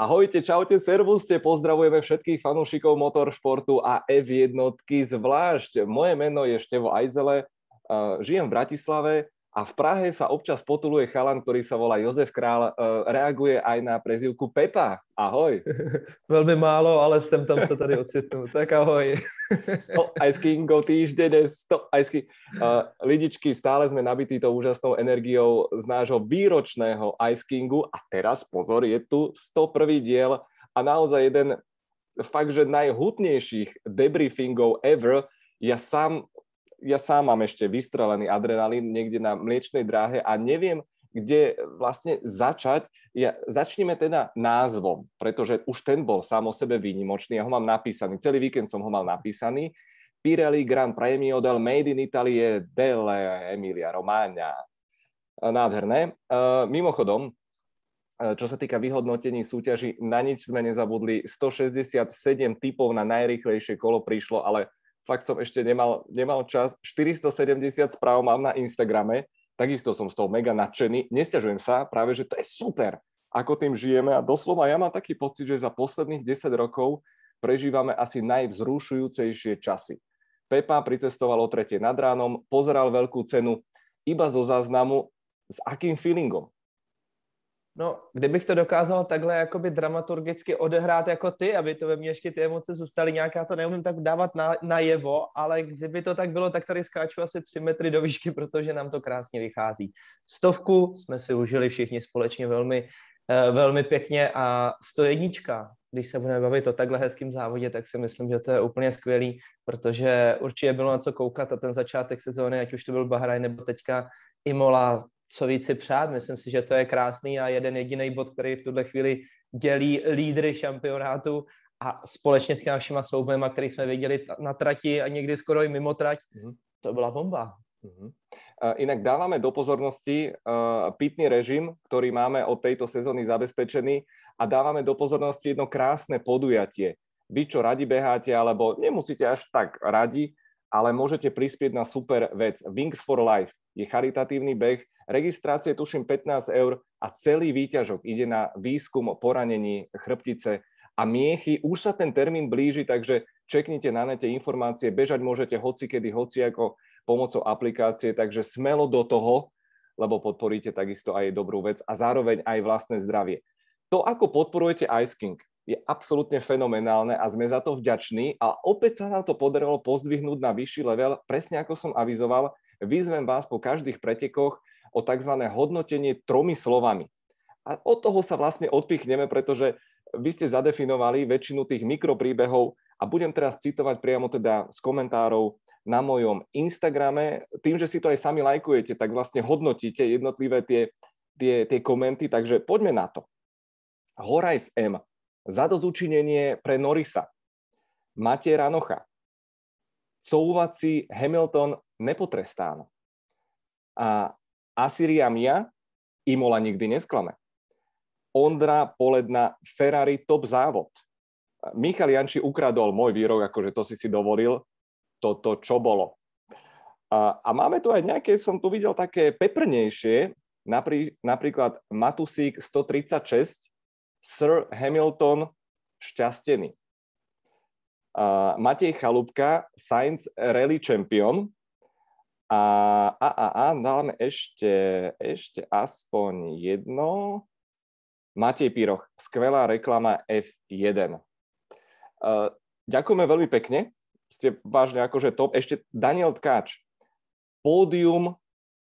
Ahojte, čaute, servuste, pozdravujeme všetkých fanúšikov motoršportu a F1 zvlášť. Moje meno je Števo Ajzele, žijem v Bratislave a v Prahe sa občas potuluje chalan, ktorý sa volá Jozef Král, reaguje aj na prezivku Pepa. Ahoj. Velmi málo, ale jsem tam se tady ocitnul. Tak ahoj. 100 Ice Kingov týždeň, 100 Ice King. Uh, lidičky, stále sme nabití tou úžasnou energiou z nášho výročného Ice Kingu a teraz pozor, je tu 101. diel a naozaj jeden fakt, že najhutnejších debriefingov ever. Ja sám, ja sám mám ešte vystrelený adrenalín niekde na mliečnej dráhe a neviem, kde vlastne začať. Ja, začneme teda názvom, pretože už ten bol sám o sebe výnimočný. Ja ho mám napísaný, celý víkend som ho mal napísaný. Pirelli Grand Premio del Made in Italie delle Emilia Romagna. Nádherné. Mimochodom, čo sa týka vyhodnotení súťaží, na nič sme nezabudli. 167 typov na najrychlejšie kolo prišlo, ale fakt som ešte nemal, nemal čas. 470 správ mám na Instagrame, Takisto som z toho mega nadšený. Nesťažujem sa, práve že to je super, ako tým žijeme a doslova ja mám taký pocit, že za posledných 10 rokov prežívame asi najvzrušujúcejšie časy. Pepa pricestoval o tretie nad ránom, pozeral veľkú cenu iba zo záznamu, s akým feelingom? No, kdybych to dokázal takhle jakoby dramaturgicky odehrát jako ty, aby to ve mně ještě ty emoce zůstaly nějak, já to neumím tak dávat na, na jevo, ale kdyby to tak bylo, tak tady skáču asi tři metry do výšky, protože nám to krásně vychází. Stovku jsme si užili všichni společně velmi, uh, velmi pěkně a jednička, když se budeme bavit o takhle hezkým závodě, tak si myslím, že to je úplně skvělý, protože určitě bylo na co koukat a ten začátek sezóny, ať už to byl Bahraj nebo teďka Imola, co víc si přát. Myslím si, že to je krásný a jeden jediný bod, který v tuhle chvíli dělí lídry šampionátu a společně s našimi soubojema, který jsme viděli na trati a někdy skoro i mimo trať, mm-hmm. to byla bomba. Mm-hmm. Inak dávame do pozornosti uh, pitný režim, ktorý máme od tejto sezóny zabezpečený a dávame do pozornosti jedno krásne podujatie. Vy, čo radi beháte, alebo nemusíte až tak radi, ale môžete prispieť na super vec. Wings for Life je charitatívny beh, registrácie tuším 15 eur a celý výťažok ide na výskum poranení chrbtice a miechy. Už sa ten termín blíži, takže čeknite na nete informácie, bežať môžete hoci kedy, hoci ako pomocou aplikácie, takže smelo do toho, lebo podporíte takisto aj dobrú vec a zároveň aj vlastné zdravie. To, ako podporujete Ice King, je absolútne fenomenálne a sme za to vďační a opäť sa nám to podarilo pozdvihnúť na vyšší level, presne ako som avizoval, vyzvem vás po každých pretekoch o tzv. hodnotenie tromi slovami. A od toho sa vlastne odpichneme, pretože vy ste zadefinovali väčšinu tých mikropríbehov a budem teraz citovať priamo teda z komentárov na mojom Instagrame. Tým, že si to aj sami lajkujete, tak vlastne hodnotíte jednotlivé tie, tie, tie komenty, takže poďme na to. Horajs M. Zadozučinenie pre Norisa. Matej Ranocha. Couvací Hamilton nepotrestán. A Assyria Mia, Imola nikdy nesklame. Ondra Poledna, Ferrari top závod. Michal Janči ukradol môj výrok, akože to si si dovolil, toto čo bolo. A, a máme tu aj nejaké, som tu videl také peprnejšie, naprí, napríklad Matusík 136, Sir Hamilton šťastený. A Matej Chalúbka, Science Rally Champion, a, a, a, a dáme ešte, ešte aspoň jedno. Matej Piroch, skvelá reklama F1. Uh, ďakujeme veľmi pekne, ste vážne akože top. Ešte Daniel Tkáč, pódium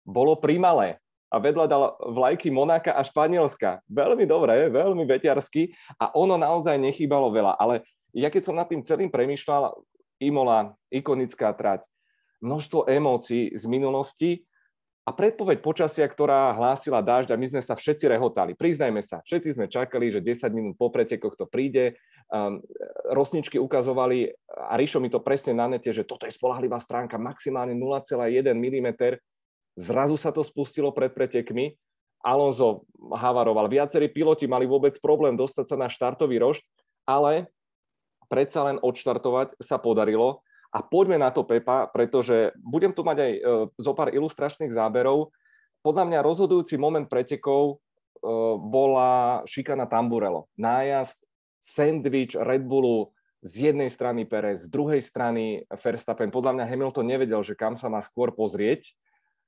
bolo primalé a vedľa dal vlajky Monáka a Španielska. Veľmi dobré, veľmi veťarsky a ono naozaj nechýbalo veľa, ale ja keď som nad tým celým premýšľal, Imola, ikonická trať, množstvo emócií z minulosti a predpoveď počasia, ktorá hlásila dážď a my sme sa všetci rehotali. Priznajme sa, všetci sme čakali, že 10 minút po pretekoch to príde. Um, rosničky ukazovali, a Ríšo mi to presne na nete, že toto je spolahlivá stránka, maximálne 0,1 mm. Zrazu sa to spustilo pred pretekmi. Alonso havaroval. Viacerí piloti mali vôbec problém dostať sa na štartový rošt, ale predsa len odštartovať sa podarilo a poďme na to, Pepa, pretože budem tu mať aj e, zo pár ilustračných záberov. Podľa mňa rozhodujúci moment pretekov bola šikana Tamburello. Nájazd, sandwich Red Bullu, z jednej strany Perez, z druhej strany Verstappen. Podľa mňa Hamilton nevedel, že kam sa má skôr pozrieť.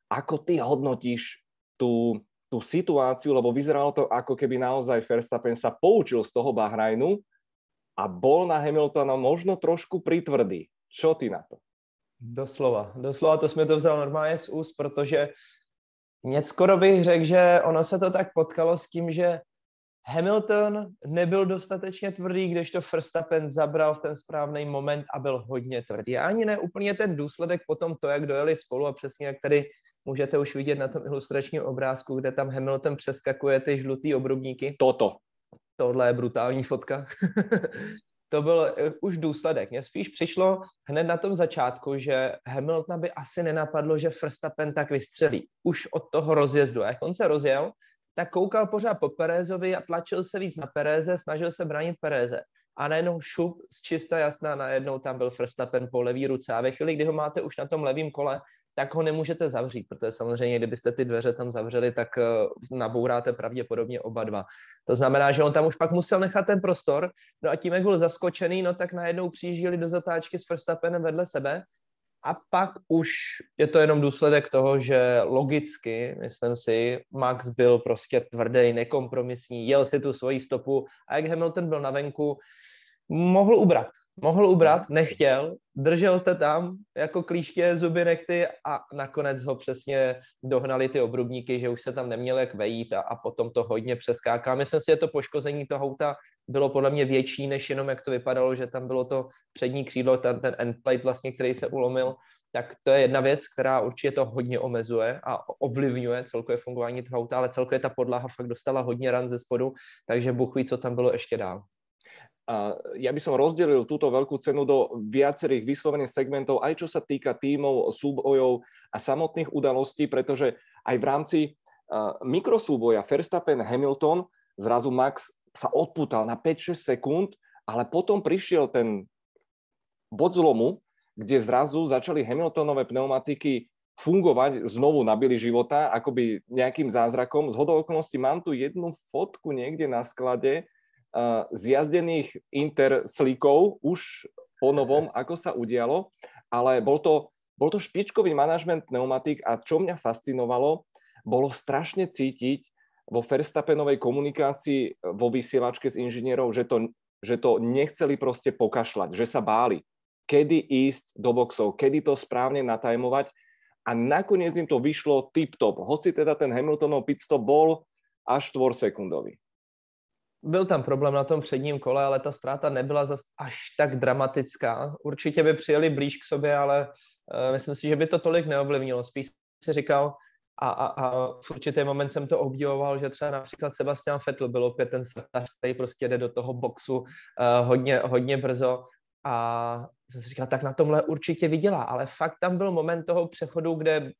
Ako ty hodnotíš tú, tú situáciu, lebo vyzeralo to ako keby naozaj Verstappen sa poučil z toho Bahrajnu a bol na Hamiltona možno trošku pritvrdý. Čo ty na to? Doslova, doslova to jsme to vzal normálně z úst, protože mě skoro bych řekl, že ono se to tak potkalo s tím, že Hamilton nebyl dostatečně tvrdý, když to Verstappen zabral v ten správný moment a byl hodně tvrdý. A ani ne úplně ten důsledek potom to, jak dojeli spolu a přesně jak tady můžete už vidět na tom ilustračním obrázku, kde tam Hamilton přeskakuje ty žlutý obrubníky. Toto. Tohle je brutální fotka. to byl uh, už důsledek. Mně spíš přišlo hned na tom začátku, že Hamilton by asi nenapadlo, že Verstappen tak vystřelí. Už od toho rozjezdu. A jak on se rozjel, tak koukal pořád po Perezovi a tlačil se víc na Pereze, snažil se bránit Pereze. A najednou šup z čista jasná, najednou tam byl Verstappen po levý ruce. A ve chvíli, kdy ho máte už na tom levém kole, tak ho nemůžete zavřít, protože samozřejmě, kdybyste ty dveře tam zavřeli, tak uh, nabouráte pravděpodobně oba dva. To znamená, že on tam už pak musel nechat ten prostor, no a tím, jak byl zaskočený, no tak najednou přijížděli do zatáčky s Verstappenem vedle sebe a pak už je to jenom důsledek toho, že logicky, myslím si, Max byl prostě tvrdý, nekompromisní, jel si tu svoji stopu a jak Hamilton byl na venku, mohl ubrat. Mohl ubrat, nechtěl, držel se tam jako klíště, zuby nechty a nakonec ho přesně dohnali ty obrubníky, že už se tam neměl jak vejít a, a potom to hodně přeskáká. Myslím si, že to poškození toho auta bylo podle mě větší, než jenom jak to vypadalo, že tam bylo to přední křídlo, ten, ten endplate vlastně, který se ulomil, tak to je jedna věc, která určitě to hodně omezuje a ovlivňuje celkové fungování toho auta, ale celkově ta podlaha fakt dostala hodně ran ze spodu, takže Bůh ví, co tam bylo ještě dál. Ja by som rozdelil túto veľkú cenu do viacerých vyslovených segmentov, aj čo sa týka tímov, súbojov a samotných udalostí, pretože aj v rámci mikrosúboja Verstappen-Hamilton zrazu Max sa odputal na 5-6 sekúnd, ale potom prišiel ten bod zlomu, kde zrazu začali Hamiltonové pneumatiky fungovať, znovu nabili života, akoby nejakým zázrakom. Z hodou okolností mám tu jednu fotku niekde na sklade, zjazdených interslíkov už po novom, ako sa udialo, ale bol to, bol to špičkový manažment pneumatik a čo mňa fascinovalo, bolo strašne cítiť vo Verstappenovej komunikácii vo vysielačke s inžinierov, že to, že to nechceli proste pokašľať, že sa báli, kedy ísť do boxov, kedy to správne natajmovať. A nakoniec im to vyšlo tip-top, hoci teda ten Hamiltonov pitstop bol až 4 sekundový byl tam problém na tom předním kole, ale ta ztráta nebyla zas až tak dramatická. Určitě by přijeli blíž k sobě, ale uh, myslím si, že by to tolik neovlivnilo. Spíš si říkal, a, a, a v určitý moment jsem to obdivoval, že třeba například Sebastian Vettel byl opět ten startař, který prostě jde do toho boxu uh, hodně, hodně brzo a jsem si říkal, tak na tomhle určitě vydělá, ale fakt tam byl moment toho přechodu, kde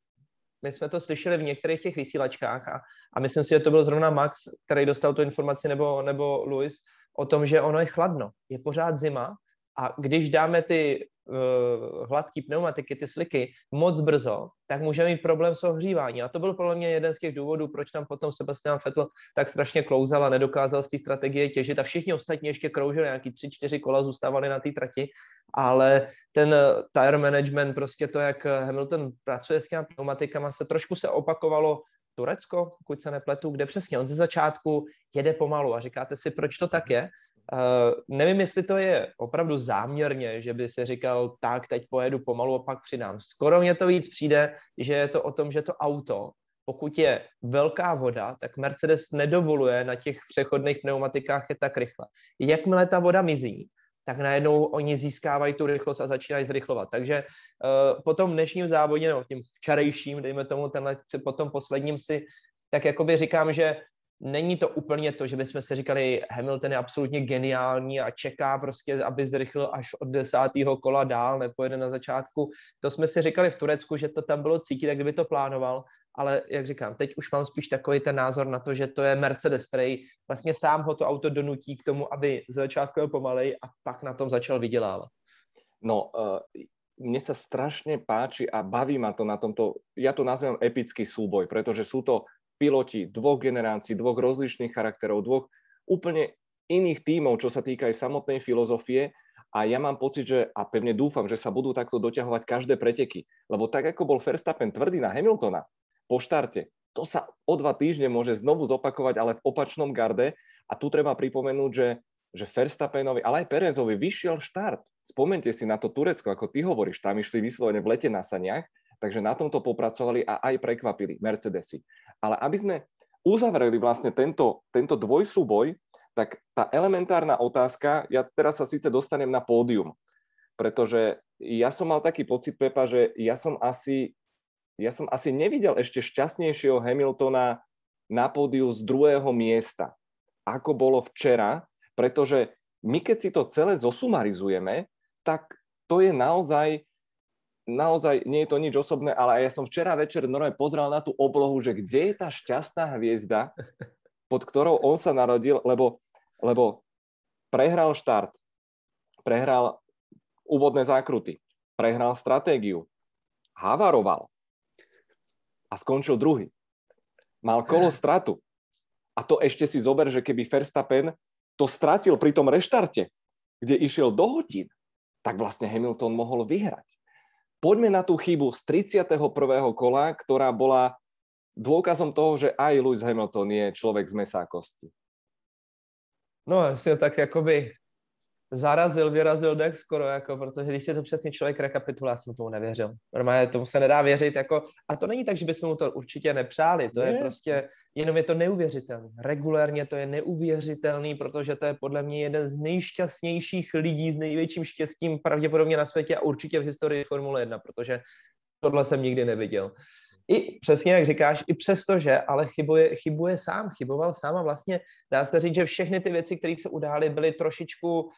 my jsme to slyšeli v některých těch vysílačkách a, a myslím si, že to byl zrovna Max, který dostal tu informaci, nebo, nebo Luis, o tom, že ono je chladno, je pořád zima a když dáme ty uh, hladké pneumatiky, ty sliky moc brzo, tak můžeme mít problém s ohříváním. A to byl podle mě jeden z těch důvodů, proč tam potom Sebastian Vettel tak strašně klouzal a nedokázal z té strategie těžit. A všichni ostatní ještě kroužili, nějaký tři, čtyři kola zůstávali na té trati, ale ten tire management, prostě to, jak Hamilton pracuje s těmi pneumatikama, se trošku se opakovalo Turecko, pokud se nepletu, kde přesně on ze začátku jede pomalu a říkáte si, proč to tak je. Uh, nevím, jestli to je opravdu záměrně, že by se říkal, tak teď pojedu pomalu a pak přidám. Skoro mě to víc přijde, že je to o tom, že to auto, pokud je velká voda, tak Mercedes nedovoluje na těch přechodných pneumatikách je tak rychle. Jakmile ta voda mizí, tak najednou oni získávají tu rychlost a začínají zrychlovat. Takže uh, po tom dnešním závodě, no tím včerejším, dejme tomu tenhle, po tom posledním si, tak jakoby říkám, že není to úplně to, že bychom si říkali, Hamilton je absolutně geniální a čeká prostě, aby zrychlil až od desátého kola dál, nepojede na začátku. To jsme si říkali v Turecku, že to tam bylo cítit, jak kdyby to plánoval, ale jak říkám, teď už mám spíš takový ten názor na to, že to je Mercedes, který vlastně sám ho to auto donutí k tomu, aby z začátku byl pomalej a pak na tom začal vydělávat. No, uh, mne sa strašne páči a baví ma to na tomto, ja to nazývam epický súboj, pretože sú to piloti dvoch generácií, dvoch rozlišných charakterov, dvoch úplne iných tímov, čo sa týka aj samotnej filozofie a ja mám pocit, že a pevne dúfam, že sa budú takto doťahovať každé preteky. Lebo tak, ako bol Verstappen tvrdý na Hamiltona po štarte, to sa o dva týždne môže znovu zopakovať, ale v opačnom garde. A tu treba pripomenúť, že, že Verstappenovi, ale aj Perezovi vyšiel štart. Spomente si na to Turecko, ako ty hovoríš, tam išli vyslovene v lete na saniach, takže na tomto popracovali a aj prekvapili Mercedesy. Ale aby sme uzavreli vlastne tento, tento dvojsúboj, tak tá elementárna otázka, ja teraz sa síce dostanem na pódium, pretože ja som mal taký pocit, Pepa, že ja som asi, ja som asi nevidel ešte šťastnejšieho Hamiltona na pódiu z druhého miesta, ako bolo včera, pretože my keď si to celé zosumarizujeme, tak to je naozaj, naozaj, nie je to nič osobné, ale ja som včera večer normálne pozrel na tú oblohu, že kde je tá šťastná hviezda, pod ktorou on sa narodil, lebo lebo prehral štart, prehral úvodné zákruty, prehral stratégiu, havaroval a skončil druhý. Mal kolo stratu. A to ešte si zober, že keby Verstappen to stratil pri tom reštarte, kde išiel do hodín, tak vlastne Hamilton mohol vyhrať. Poďme na tú chybu z 31. kola, ktorá bola dôkazom toho, že aj Lewis Hamilton je človek z mesa kosti. No, ho tak jakoby zarazil, vyrazil dech skoro, jako, protože když si to přesně člověk rekapituluje, já jsem tomu nevěřil. Normálně tomu se nedá věřit, jako, a to není tak, že bychom mu to určitě nepřáli, to je, je prostě, jenom je to neuvěřitelné. Regulérně to je neuvěřitelný, protože to je podle mě jeden z nejšťastnějších lidí s největším štěstím pravděpodobně na světě a určitě v historii Formule 1, protože tohle jsem nikdy neviděl i přesně jak říkáš, i přesto, že ale chybuje, chybuje sám, chyboval sám a vlastně dá se říct, že všechny ty věci, které se udály, byly trošičku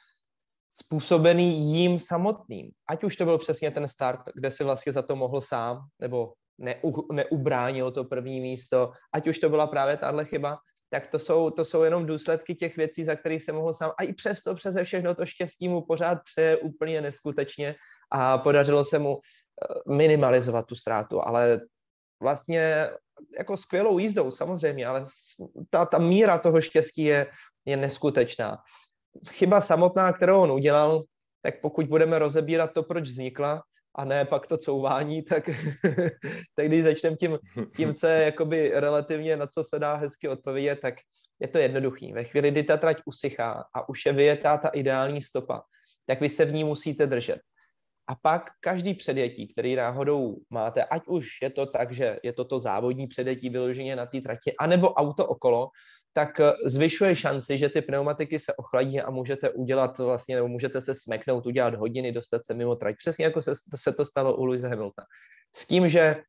způsobený jím samotným. Ať už to byl přesně ten start, kde si vlastně za to mohl sám, nebo neu, neubránil to první místo, ať už to byla právě tahle chyba, tak to jsou, to jsou jenom důsledky těch věcí, za kterých se mohl sám. A i přesto, přeze všechno to štěstí mu pořád přeje úplně neskutečně a podařilo se mu eh, minimalizovat tu ztrátu, ale vlastně jako skvělou jízdou samozřejmě, ale ta, ta míra toho štěstí je, je neskutečná. Chyba samotná, kterou on udělal, tak pokud budeme rozebírat to, proč vznikla, a ne pak to couvání, tak, tak když začneme tím, tím, co je jakoby relativně, na co se dá hezky odpovědět, tak je to jednoduchý. Ve chvíli, kdy ta trať usychá a už je vyjetá ta ideální stopa, tak vy se v ní musíte držet. A pak každý předjetí, který náhodou máte, ať už je to tak, že je to to závodní předjetí vyloženě na té trati, anebo auto okolo, tak eh, zvyšuje šanci, že ty pneumatiky se ochladí a můžete udělat vlastně, nebo můžete se smeknout, udělat hodiny, dostat se mimo trať. Přesně jako se, se to stalo u Louise Hamiltona. S tím, že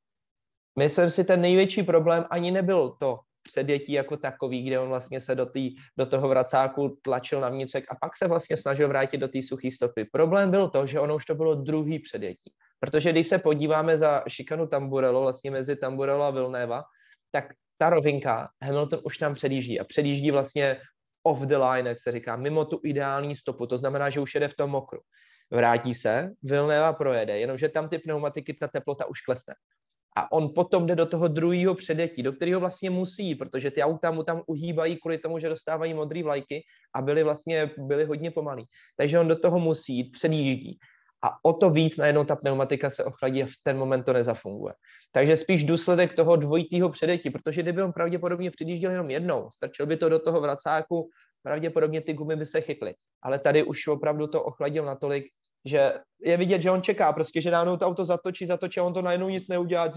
myslím si, ten největší problém ani nebyl to, předjetí jako takový, kde on vlastně se do, tý, do toho vracáku tlačil na vnitřek a pak se vlastně snažil vrátit do té suché stopy. Problém byl to, že ono už to bylo druhý předjetí. Protože když se podíváme za šikanu Tamburello, vlastně mezi Tamburello a Vilnéva, tak ta rovinka, Hamilton už tam předjíždí a předjíždí vlastně off the line, jak se říká, mimo tu ideální stopu, to znamená, že už jede v tom mokru. Vrátí se, Vilnéva projede, jenomže tam ty pneumatiky, ta teplota už klesne a on potom jde do toho druhého předjetí, do kterého vlastně musí, protože ty auta mu tam uhýbají kvůli tomu, že dostávají modré vlajky a byly vlastně byly hodně pomalý. Takže on do toho musí jít, předjíždí. A o to víc najednou ta pneumatika se ochladí a v ten moment to nezafunguje. Takže spíš důsledek toho dvojitého předjetí, protože kdyby on pravděpodobně předjížděl jenom jednou, stačil by to do toho vracáku, pravděpodobně ty gumy by se chytly. Ale tady už opravdu to ochladil natolik, že je vidět, že on čeká, prostě, že najednou to auto zatočí, zatočí a on to najednou nic neudělá.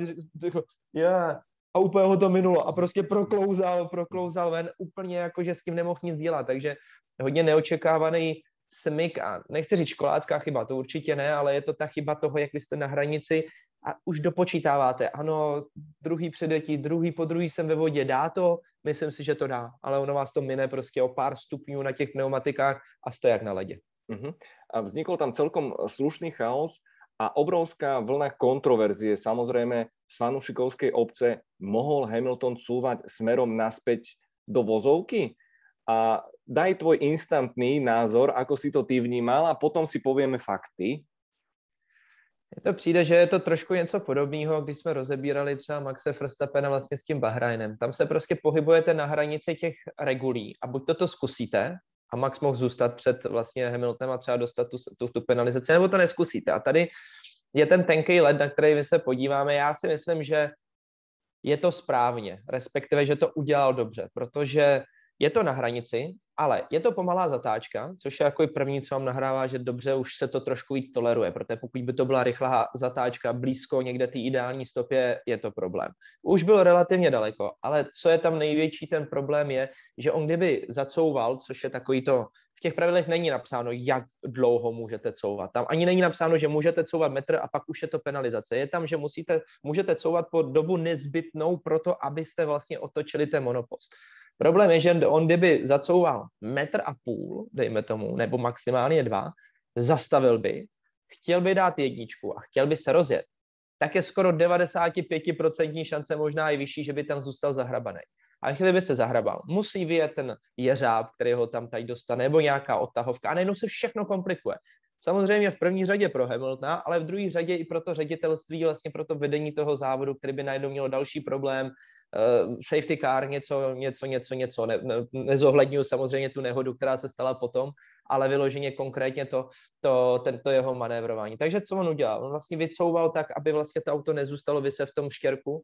Yeah. A úplně ho to minulo a prostě proklouzal, proklouzal ven, úplně jako, že s tím nemohl nic dělat, takže hodně neočekávaný smyk a nechci říct školácká chyba, to určitě ne, ale je to ta chyba toho, jak vy jste na hranici a už dopočítáváte, ano, druhý předetí, druhý po druhý jsem ve vodě, dá to? Myslím si, že to dá, ale ono vás to mine prostě o pár stupňů na těch pneumatikách a jste jak na ledě. Uh-huh. A vznikol tam celkom slušný chaos a obrovská vlna kontroverzie. Samozrejme, z fanušikovskej obce mohol Hamilton cúvať smerom naspäť do vozovky? A daj tvoj instantný názor, ako si to ty vnímal a potom si povieme fakty. Mně to přijde, že je to trošku něco podobného, když jsme rozebírali třeba Maxe Verstappena vlastně s tím Bahrajnem. Tam se prostě pohybujete na hranici těch regulí a buď to to zkusíte a Max mohl zůstat před vlastně Hamiltonem a třeba dostat tu, tu, tu penalizaci, nebo to neskusíte. A tady je ten tenký led, na který my se podíváme. Já si myslím, že je to správně, respektive, že to udělal dobře, protože je to na hranici, ale je to pomalá zatáčka, což je jako první, co vám nahrává, že dobře už se to trošku víc toleruje, protože pokud by to byla rychlá zatáčka blízko někde té ideální stopě, je to problém. Už byl relativně daleko, ale co je tam největší ten problém je, že on kdyby zacouval, což je takový to, v těch pravidlech není napsáno, jak dlouho můžete couvat. Tam ani není napsáno, že můžete couvat metr a pak už je to penalizace. Je tam, že musíte, můžete couvat po dobu nezbytnou pro to, abyste vlastně otočili ten monopost. Problém je, že on kdyby zacouval metr a půl, dejme tomu, nebo maximálně dva, zastavil by, chtěl by dát jedničku a chtěl by se rozjet, tak je skoro 95% šance, možná i vyšší, že by tam zůstal zahrabaný. A chvíli by se zahrabal. Musí vyjet ten jeřáb, který ho tam tady dostane, nebo nějaká odtahovka. A najednou se všechno komplikuje. Samozřejmě v první řadě pro Hamiltona, ale v druhé řadě i pro to ředitelství, vlastně pro to vedení toho závodu, který by najednou mělo další problém, safety car, něco, něco, něco, něco. Ne, ne, nezohledňuji samozřejmě tu nehodu, která se stala potom, ale vyloženě konkrétně to, to, tento jeho manévrování. Takže co on udělal? On vlastně vycouval tak, aby vlastně to auto nezůstalo vyse v tom štěrku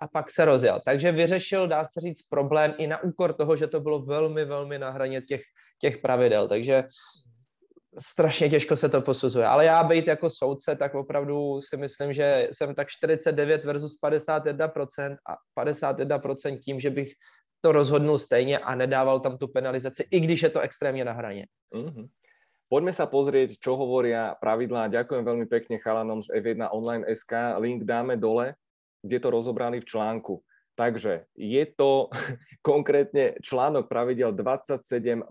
a pak se rozjel. Takže vyřešil, dá se říct, problém i na úkor toho, že to bylo velmi, velmi na hraně těch, těch pravidel. Takže strašně těžko se to posuzuje. Ale já být jako soudce, tak opravdu si myslím, že jsem tak 49 versus 51% a 51% tím, že bych to rozhodnul stejně a nedával tam tu penalizaci, i když je to extrémně na hraně. Mm-hmm. Poďme sa pozrieť, čo hovoria pravidlá. Ďakujem veľmi pekne chalanom z F1 Online SK. Link dáme dole, kde to rozobrali v článku. Takže je to konkrétne článok pravidel 27.3.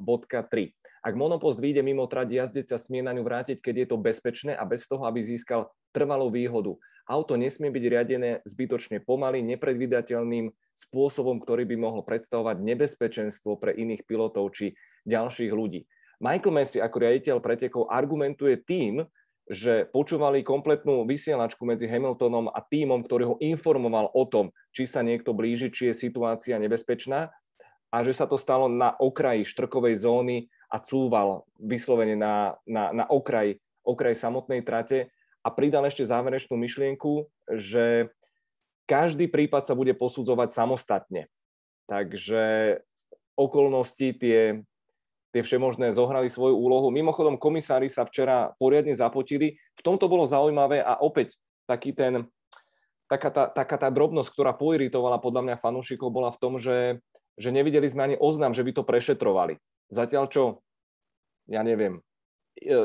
Ak monopost vyjde mimo trať, jazdec sa smie na ňu vrátiť, keď je to bezpečné a bez toho, aby získal trvalú výhodu. Auto nesmie byť riadené zbytočne pomaly, nepredvídateľným spôsobom, ktorý by mohol predstavovať nebezpečenstvo pre iných pilotov či ďalších ľudí. Michael Messi ako riaditeľ pretekov argumentuje tým, že počúvali kompletnú vysielačku medzi Hamiltonom a týmom, ktorý ho informoval o tom, či sa niekto blíži, či je situácia nebezpečná a že sa to stalo na okraji štrkovej zóny a cúval vyslovene na, na, na okraj, okraj samotnej trate a pridal ešte záverečnú myšlienku, že každý prípad sa bude posudzovať samostatne. Takže okolnosti tie, tie všemožné zohrali svoju úlohu. Mimochodom, komisári sa včera poriadne zapotili. V tomto bolo zaujímavé a opäť taký ten, taká, tá, taká tá drobnosť, ktorá poiritovala podľa mňa fanúšikov, bola v tom, že že nevideli sme ani oznam, že by to prešetrovali. Zatiaľ čo, ja neviem,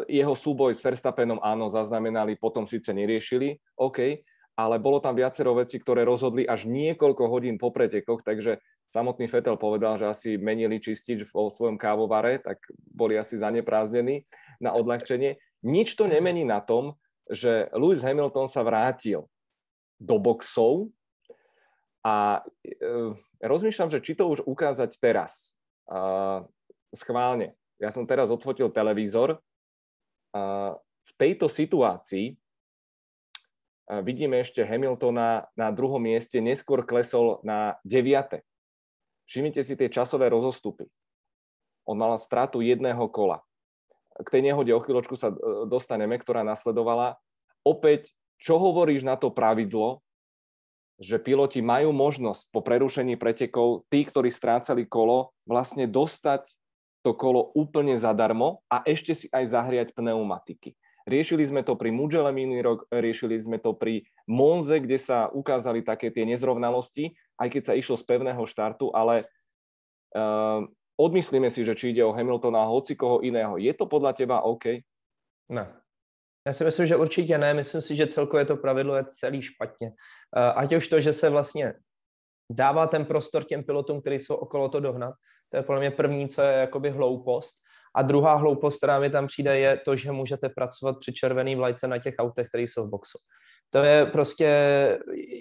jeho súboj s Verstappenom áno, zaznamenali, potom síce neriešili, OK, ale bolo tam viacero vecí, ktoré rozhodli až niekoľko hodín po pretekoch, takže samotný Fetel povedal, že asi menili čistič vo svojom kávovare, tak boli asi zaneprázdnení na odľahčenie. Nič to nemení na tom, že Lewis Hamilton sa vrátil do boxov a e, rozmýšľam, že či to už ukázať teraz. Uh, schválne. Ja som teraz odfotil televízor. Uh, v tejto situácii vidíme ešte Hamiltona na druhom mieste, neskôr klesol na 9. Všimnite si tie časové rozostupy. On mal stratu jedného kola. K tej nehode o chvíľočku sa uh, dostaneme, ktorá nasledovala. Opäť, čo hovoríš na to pravidlo, že piloti majú možnosť po prerušení pretekov, tí, ktorí strácali kolo, vlastne dostať to kolo úplne zadarmo a ešte si aj zahriať pneumatiky. Riešili sme to pri Mugello minulý rok, riešili sme to pri Monze, kde sa ukázali také tie nezrovnalosti, aj keď sa išlo z pevného štartu, ale uh, odmyslíme si, že či ide o Hamiltona a hoci koho iného. Je to podľa teba OK? Ne. Já si myslím, že určitě ne. Myslím si, že celkově to pravidlo je celý špatně. Eh, ať už to, že se vlastně dává ten prostor těm pilotům, kteří jsou okolo to dohnat, to je podle mě první, co je jakoby hloupost. A druhá hloupost, která mi tam přijde, je to, že můžete pracovat při červený vlajce na těch autech, které jsou v boxu. To je prostě,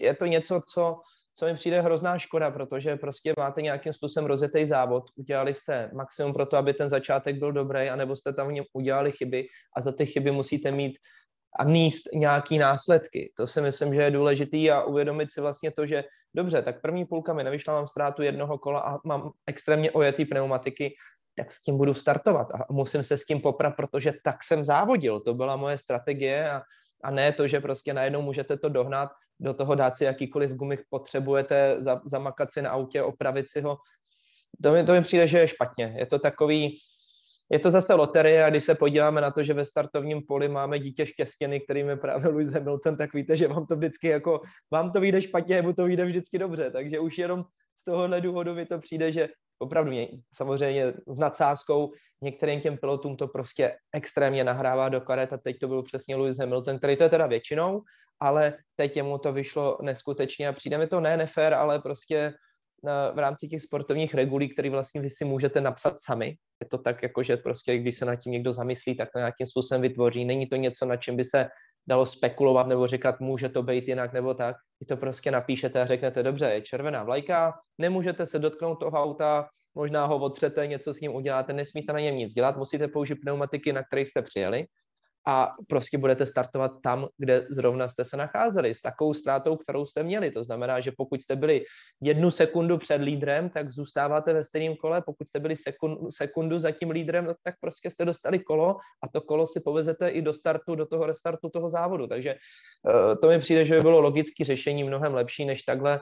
je to něco, co, co mi přijde hrozná škoda, protože prostě máte nějakým způsobem rozjetý závod, udělali jste maximum pro to, aby ten začátek byl dobrý, anebo jste tam v něm udělali chyby a za ty chyby musíte mít a níst nějaký následky. To si myslím, že je důležitý a uvědomit si vlastně to, že dobře, tak první půlka mi nevyšla, mám ztrátu jednoho kola a mám extrémně ojetý pneumatiky, tak s tím budu startovat a musím se s tím poprat, protože tak jsem závodil. To byla moje strategie a, a ne to, že prostě najednou můžete to dohnat, do toho dát si jakýkoliv gumich potřebujete, za, zamakat si na autě, opravit si ho. To mi, to mi přijde, že je špatně. Je to takový, je to zase loterie a když se podíváme na to, že ve startovním poli máme dítě štěstěny, kterým je právě Lewis Hamilton, tak víte, že vám to vždycky jako, vám to vyjde špatně, mu to vyjde vždycky dobře, takže už jenom z tohohle důvodu mi to přijde, že opravdu mě, samozřejmě s nadsázkou některým těm pilotům to prostě extrémně nahrává do karet a teď to byl přesně Lewis Hamilton, který to je teda většinou, ale teď jemu to vyšlo neskutečně a přijde mi to ne nefér, ale prostě v rámci těch sportovních regulí, které vlastně vy si můžete napsat sami. Je to tak, jako že prostě, když se nad tím někdo zamyslí, tak to nějakým způsobem vytvoří. Není to něco, na čem by se dalo spekulovat nebo říkat, může to být jinak nebo tak. Vy to prostě napíšete a řeknete, dobře, je červená vlajka, nemůžete se dotknout toho auta, možná ho otřete, něco s ním uděláte, nesmíte na něm nic dělat, musíte použít pneumatiky, na kterých jste přijeli a prostě budete startovat tam, kde zrovna jste se nacházeli, s takovou ztrátou, kterou jste měli. To znamená, že pokud jste byli jednu sekundu před lídrem, tak zůstáváte ve stejném kole, pokud jste byli sekundu, sekundu za tím lídrem, tak prostě jste dostali kolo a to kolo si povezete i do startu, do toho restartu toho závodu. Takže uh, to mi přijde, že by bylo logické řešení mnohem lepší, než takhle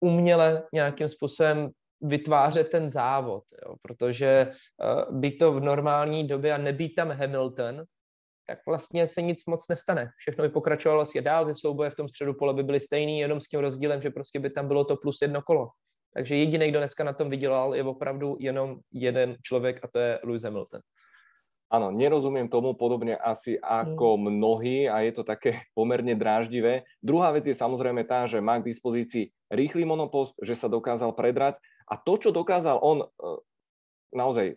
uměle nějakým způsobem vytvářet ten závod, jo, protože uh, být to v normální době a nebýt tam Hamilton, tak vlastně se nic moc nestane. Všechno by pokračovalo vlastně dál, ty souboje v tom středu pole by byly stejný, jenom s tím rozdílem, že prostě by tam bylo to plus jedno kolo. Takže jediný, kdo dneska na tom vydělal, je opravdu jenom jeden člověk a to je Lewis Hamilton. Áno, nerozumiem tomu podobne asi ako mm. mnohí a je to také pomerne dráždivé. Druhá vec je samozrejme tá, že má k dispozícii rýchly monopost, že sa dokázal predrať a to, čo dokázal on e, naozaj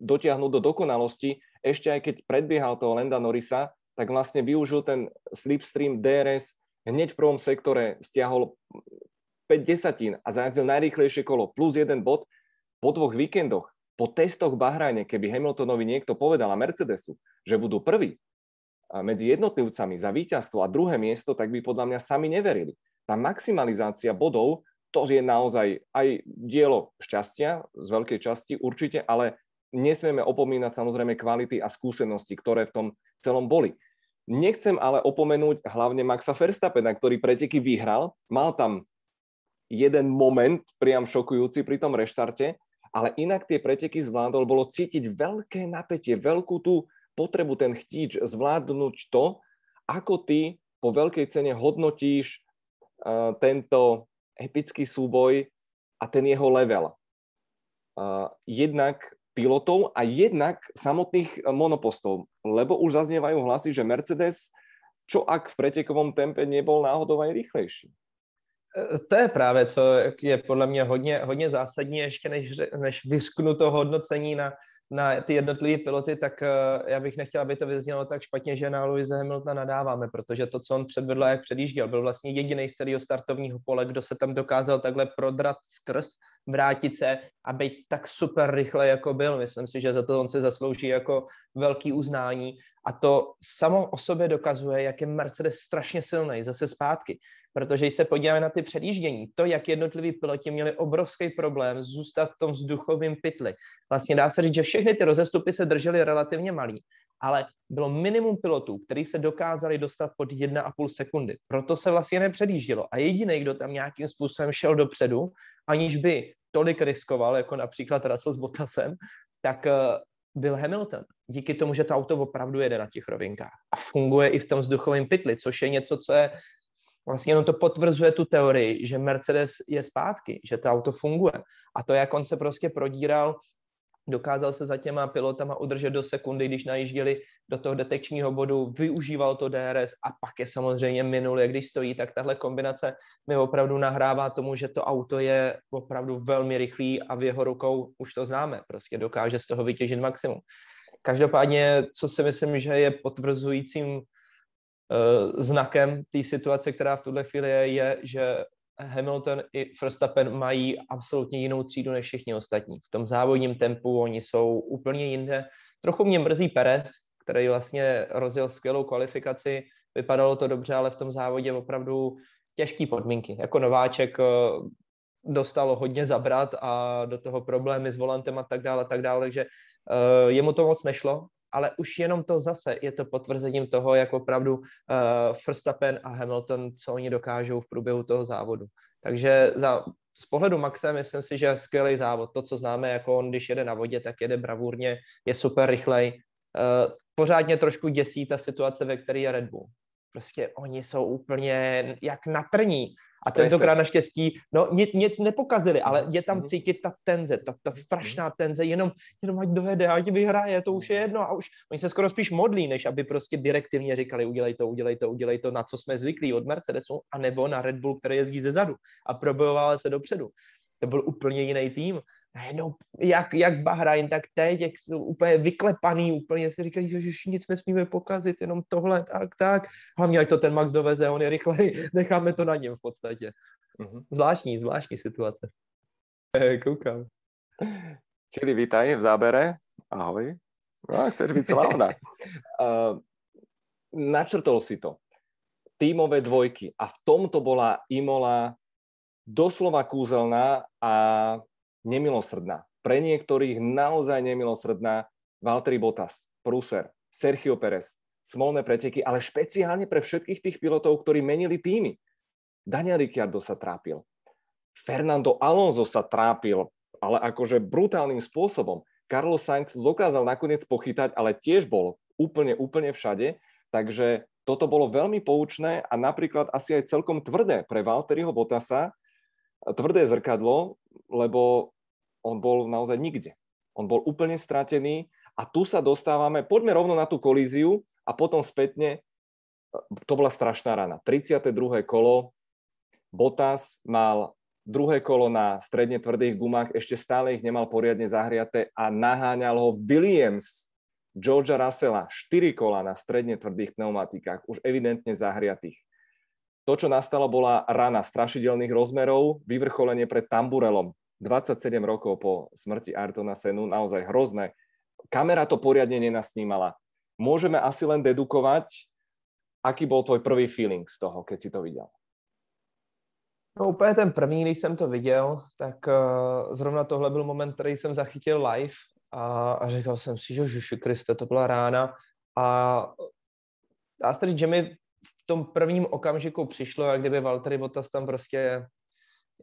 dotiahnuť do dokonalosti, ešte aj keď predbiehal toho Lenda Norisa, tak vlastne využil ten slipstream DRS hneď v prvom sektore, stiahol 5 desatín a zajazdil najrýchlejšie kolo plus jeden bod po dvoch víkendoch. Po testoch v Bahrajne, keby Hamiltonovi niekto povedal a Mercedesu, že budú prví medzi jednotlivcami za víťazstvo a druhé miesto, tak by podľa mňa sami neverili. Tá maximalizácia bodov, to je naozaj aj dielo šťastia z veľkej časti určite, ale nesmieme opomínať samozrejme kvality a skúsenosti, ktoré v tom celom boli. Nechcem ale opomenúť hlavne Maxa Verstappena, ktorý preteky vyhral. Mal tam jeden moment priam šokujúci pri tom reštarte, ale inak tie preteky zvládol, bolo cítiť veľké napätie, veľkú tú potrebu, ten chtíč zvládnuť to, ako ty po veľkej cene hodnotíš uh, tento epický súboj a ten jeho level. Uh, jednak pilotov a jednak samotných eh, monopostov, lebo už zaznievajú hlasy, že Mercedes, čo ak v pretekovom tempe nebol náhodou aj rýchlejší? Eh, to je právě, co je podle mě hodně, hodně zásadní, ještě než, než vysknu to hodnocení na, na ty jednotlivé piloty, tak uh, já bych nechtěl, aby to vyznělo tak špatně, že na Louise Hamiltona nadáváme, protože to, co on předvedl, jak předjížděl, byl vlastně jediný z celého startovního pole, kdo se tam dokázal takhle prodrat skrz, vrátit se a být tak super rychle, jako byl. Myslím si, že za to on se zaslouží jako velký uznání a to samo o sobě dokazuje, jak je Mercedes strašně silný zase zpátky. Protože když se podíváme na ty předjíždění, to, jak jednotliví piloti měli obrovský problém zůstat v tom vzduchovém pytli. Vlastně dá se říct, že všechny ty rozestupy se držely relativně malý, ale bylo minimum pilotů, kteří se dokázali dostat pod 1,5 sekundy. Proto se vlastně nepředjíždělo. A jediný, kdo tam nějakým způsobem šel dopředu, aniž by tolik riskoval, jako například Russell s Bottasem, tak eh, byl Hamilton. Díky tomu, že to auto opravdu jede na těch rovinkách a funguje i v tom vzduchovém pytli, což je něco, co je vlastně jenom to potvrzuje tu teorii, že Mercedes je zpátky, že to auto funguje. A to, jak on se prostě prodíral dokázal se za těma pilotama udržet do sekundy, když najížděli do toho detekčního bodu, využíval to DRS a pak je samozřejmě minul, jak když stojí, tak tahle kombinace mi opravdu nahrává tomu, že to auto je opravdu velmi rychlý a v jeho rukou už to známe, prostě dokáže z toho vytěžit maximum. Každopádně, co si myslím, že je potvrzujícím uh, znakem té situace, která v tuhle chvíli je, je, že Hamilton i Verstappen mají absolutně jinou třídu než všichni ostatní. V tom závodním tempu oni jsou úplně jinde. Trochu mě mrzí Perez, který vlastně rozjel skvělou kvalifikaci, vypadalo to dobře, ale v tom závodě opravdu těžké podmínky. Jako nováček eh, dostalo hodně zabrat a do toho problémy s volantem a tak dále, tak dále, takže uh, jemu to moc nešlo, ale už jenom to zase je to potvrzením toho, jak opravdu uh, Verstappen a Hamilton, co oni dokážou v průběhu toho závodu. Takže za, z pohledu Maxe myslím si, že skvělý závod. To, co známe, jako on, když jede na vodě, tak jede bravurně, je super rychlej. Uh, pořádně trošku děsí ta situace, ve které je Red Bull. Prostě oni jsou úplně jak na trní. A tentokrát naštěstí, no nic, nic nepokazili, ale mhm, je tam mhm. cítit ta tenze, ta, ta strašná tenze, jenom, jenom ať dojede, ať vyhraje, to už je jedno a už oni se skoro spíš modlí, než aby prostě direktivně říkali, udělej to, udělej to, udělej to, na co jsme zvyklí od Mercedesu, anebo na Red Bull, který jezdí ze zadu a probojoval se dopředu. To byl úplně jiný tým najednou, jak, jak Bahrajn, tak teď, jak jsou úplně vyklepaný, úplně si říkají, že nic nesmíme pokazit, jenom tohle, tak, tak. Hlavně, ať to ten Max doveze, on je rychlej, necháme to na něm v podstatě. Uh-huh. Zvláštní, zvláštní situace. E, koukám. Čili vítaj v zábere. Ahoj. No, chceš byť slavná. uh, načrtol si to. Tímové dvojky. A v tomto bola Imola doslova kúzelná a nemilosrdná. Pre niektorých naozaj nemilosrdná Valtteri Bottas, Pruser, Sergio Perez, smolné preteky, ale špeciálne pre všetkých tých pilotov, ktorí menili týmy. Daniel Ricciardo sa trápil. Fernando Alonso sa trápil, ale akože brutálnym spôsobom. Carlos Sainz dokázal nakoniec pochytať, ale tiež bol úplne, úplne všade. Takže toto bolo veľmi poučné a napríklad asi aj celkom tvrdé pre Valtteriho Bottasa, tvrdé zrkadlo, lebo on bol naozaj nikde. On bol úplne stratený a tu sa dostávame, poďme rovno na tú kolíziu a potom spätne, to bola strašná rana. 32. kolo, Bottas mal druhé kolo na stredne tvrdých gumách, ešte stále ich nemal poriadne zahriate a naháňal ho Williams, Georgia Russella, 4 kola na stredne tvrdých pneumatikách, už evidentne zahriatých. To, čo nastalo, bola rana strašidelných rozmerov, vyvrcholenie pred tamburelom. 27 rokov po smrti Artona Senu, naozaj hrozné. Kamera to poriadne nenasnímala. Môžeme asi len dedukovať, aký bol tvoj prvý feeling z toho, keď si to viděl? No úplně ten první, když jsem to viděl, tak uh, zrovna tohle byl moment, který jsem zachytil live a, a říkal jsem si, že Žuši Kriste, to byla rána a dá se říct, že mi v tom prvním okamžiku přišlo, jak kdyby Valtteri Bottas tam prostě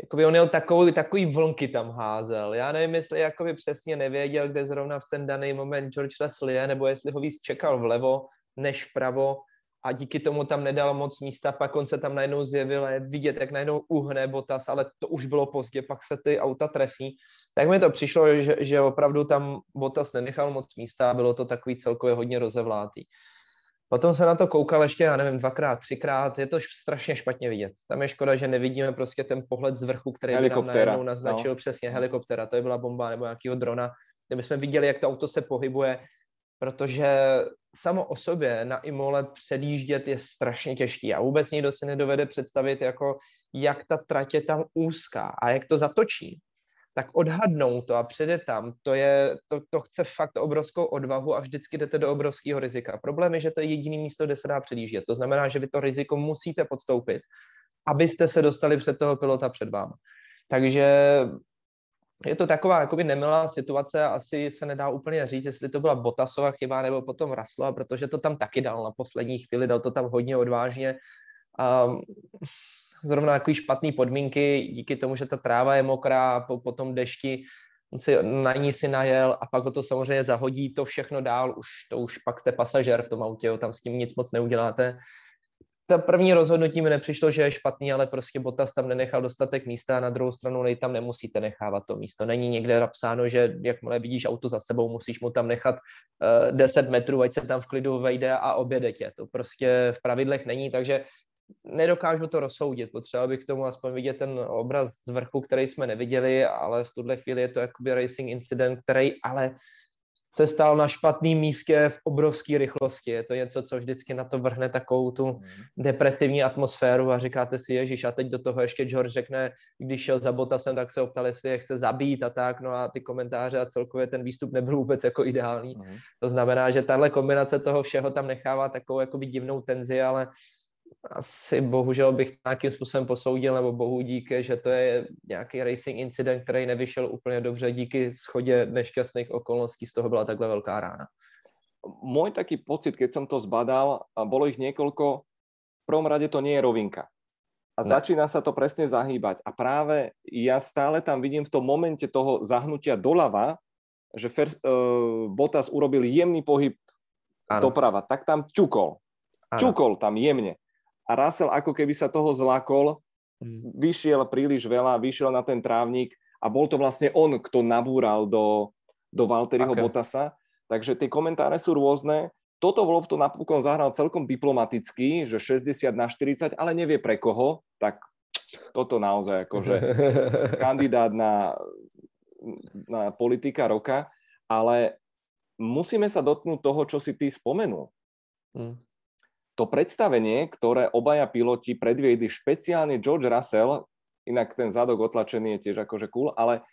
jakoby on jel takový, takový vlnky tam házel. Já nevím, jestli jakoby přesně nevěděl, kde zrovna v ten daný moment George Russell je, nebo jestli ho víc čekal vlevo než vpravo a díky tomu tam nedal moc místa, pak on se tam najednou zjevil a je vidět, jak najednou uhne Botas, ale to už bylo pozdě, pak se ty auta trefí. Tak mi to přišlo, že, že opravdu tam Botas nenechal moc místa a bylo to takový celkově hodně rozevlátý. Potom se na to koukal ještě, já nevím, dvakrát, třikrát, je to strašně špatně vidět. Tam je škoda, že nevidíme prostě ten pohled z vrchu, který by nám najednou naznačil no. přesně helikoptera, to je byla bomba nebo nějakého drona, kde bychom viděli, jak to auto se pohybuje, protože samo o sobě na Imole předjíždět je strašně těžký a vůbec nikdo si nedovede představit, jako jak ta trať je tam úzká a jak to zatočí tak odhadnout to a předet tam, to, je, to, to chce fakt obrovskou odvahu a vždycky jdete do obrovského rizika. Problém je, že to je jediný místo, kde se dá předjíždět. To znamená, že vy to riziko musíte podstoupit, abyste se dostali před toho pilota před vámi. Takže je to taková jakoby nemilá situace asi se nedá úplně říct, jestli to byla Botasova chyba nebo potom Rasla, protože to tam taky dal na poslední chvíli, dal to tam hodně odvážně. Um, zrovna takový špatné podmínky, díky tomu, že ta tráva je mokrá po, po tom dešti, on si na ní si najel a pak ho to samozřejmě zahodí to všechno dál, už to už pak jste pasažer v tom autě, jo, tam s tím nic moc neuděláte. To první rozhodnutí mi nepřišlo, že je špatný, ale prostě Botas tam nenechal dostatek místa a na druhou stranu nej tam nemusíte nechávat to místo. Není někde napsáno, že jakmile vidíš auto za sebou, musíš mu tam nechat uh, eh, 10 metrů, ať se tam v klidu vejde a objede tě. To prostě v pravidlech není, takže nedokážu to rozsoudit. Potřeba bych k tomu aspoň vidět ten obraz z vrchu, který jsme neviděli, ale v tuhle chvíli je to jakoby racing incident, který ale se stal na špatném místě v obrovské rychlosti. Je to něco, co vždycky na to vrhne takovou tu mhm. depresivní atmosféru a říkáte si, Ježíš, a teď do toho ještě George řekne, když šel za Botasem, tak se optal, jestli je chce zabít a tak, no a ty komentáře a celkově ten výstup nebyl vůbec jako ideální. Mm. To znamená, že tahle kombinace toho všeho tam nechává takovou jakoby divnou tenzi, ale asi bohužel bych nějakým způsobem posoudil, nebo bohu díky, že to je nějaký racing incident, který nevyšel úplně dobře díky schodě nešťastných okolností, z toho byla takhle velká rána. Můj taký pocit, keď som to zbadal, a bolo ich niekoľko, v prvom rade to nie je rovinka. A ne. začína sa to presne zahýbať. A práve ja stále tam vidím v tom momente toho zahnutia doľava, že Fer, uh, Bottas urobil jemný pohyb ano. doprava, tak tam ťukol. Ano. Ťukol tam jemne a Russell ako keby sa toho zlakol, mm. vyšiel príliš veľa, vyšiel na ten trávnik a bol to vlastne on, kto nabúral do, do Valtteriho okay. Bottasa. Takže tie komentáre sú rôzne. Toto Wolf to napokon zahral celkom diplomaticky, že 60 na 40, ale nevie pre koho, tak toto naozaj akože kandidát na, na politika roka, ale musíme sa dotknúť toho, čo si ty spomenul. Mm to predstavenie, ktoré obaja piloti predviedli, špeciálne George Russell, inak ten zadok otlačený je tiež akože cool, ale,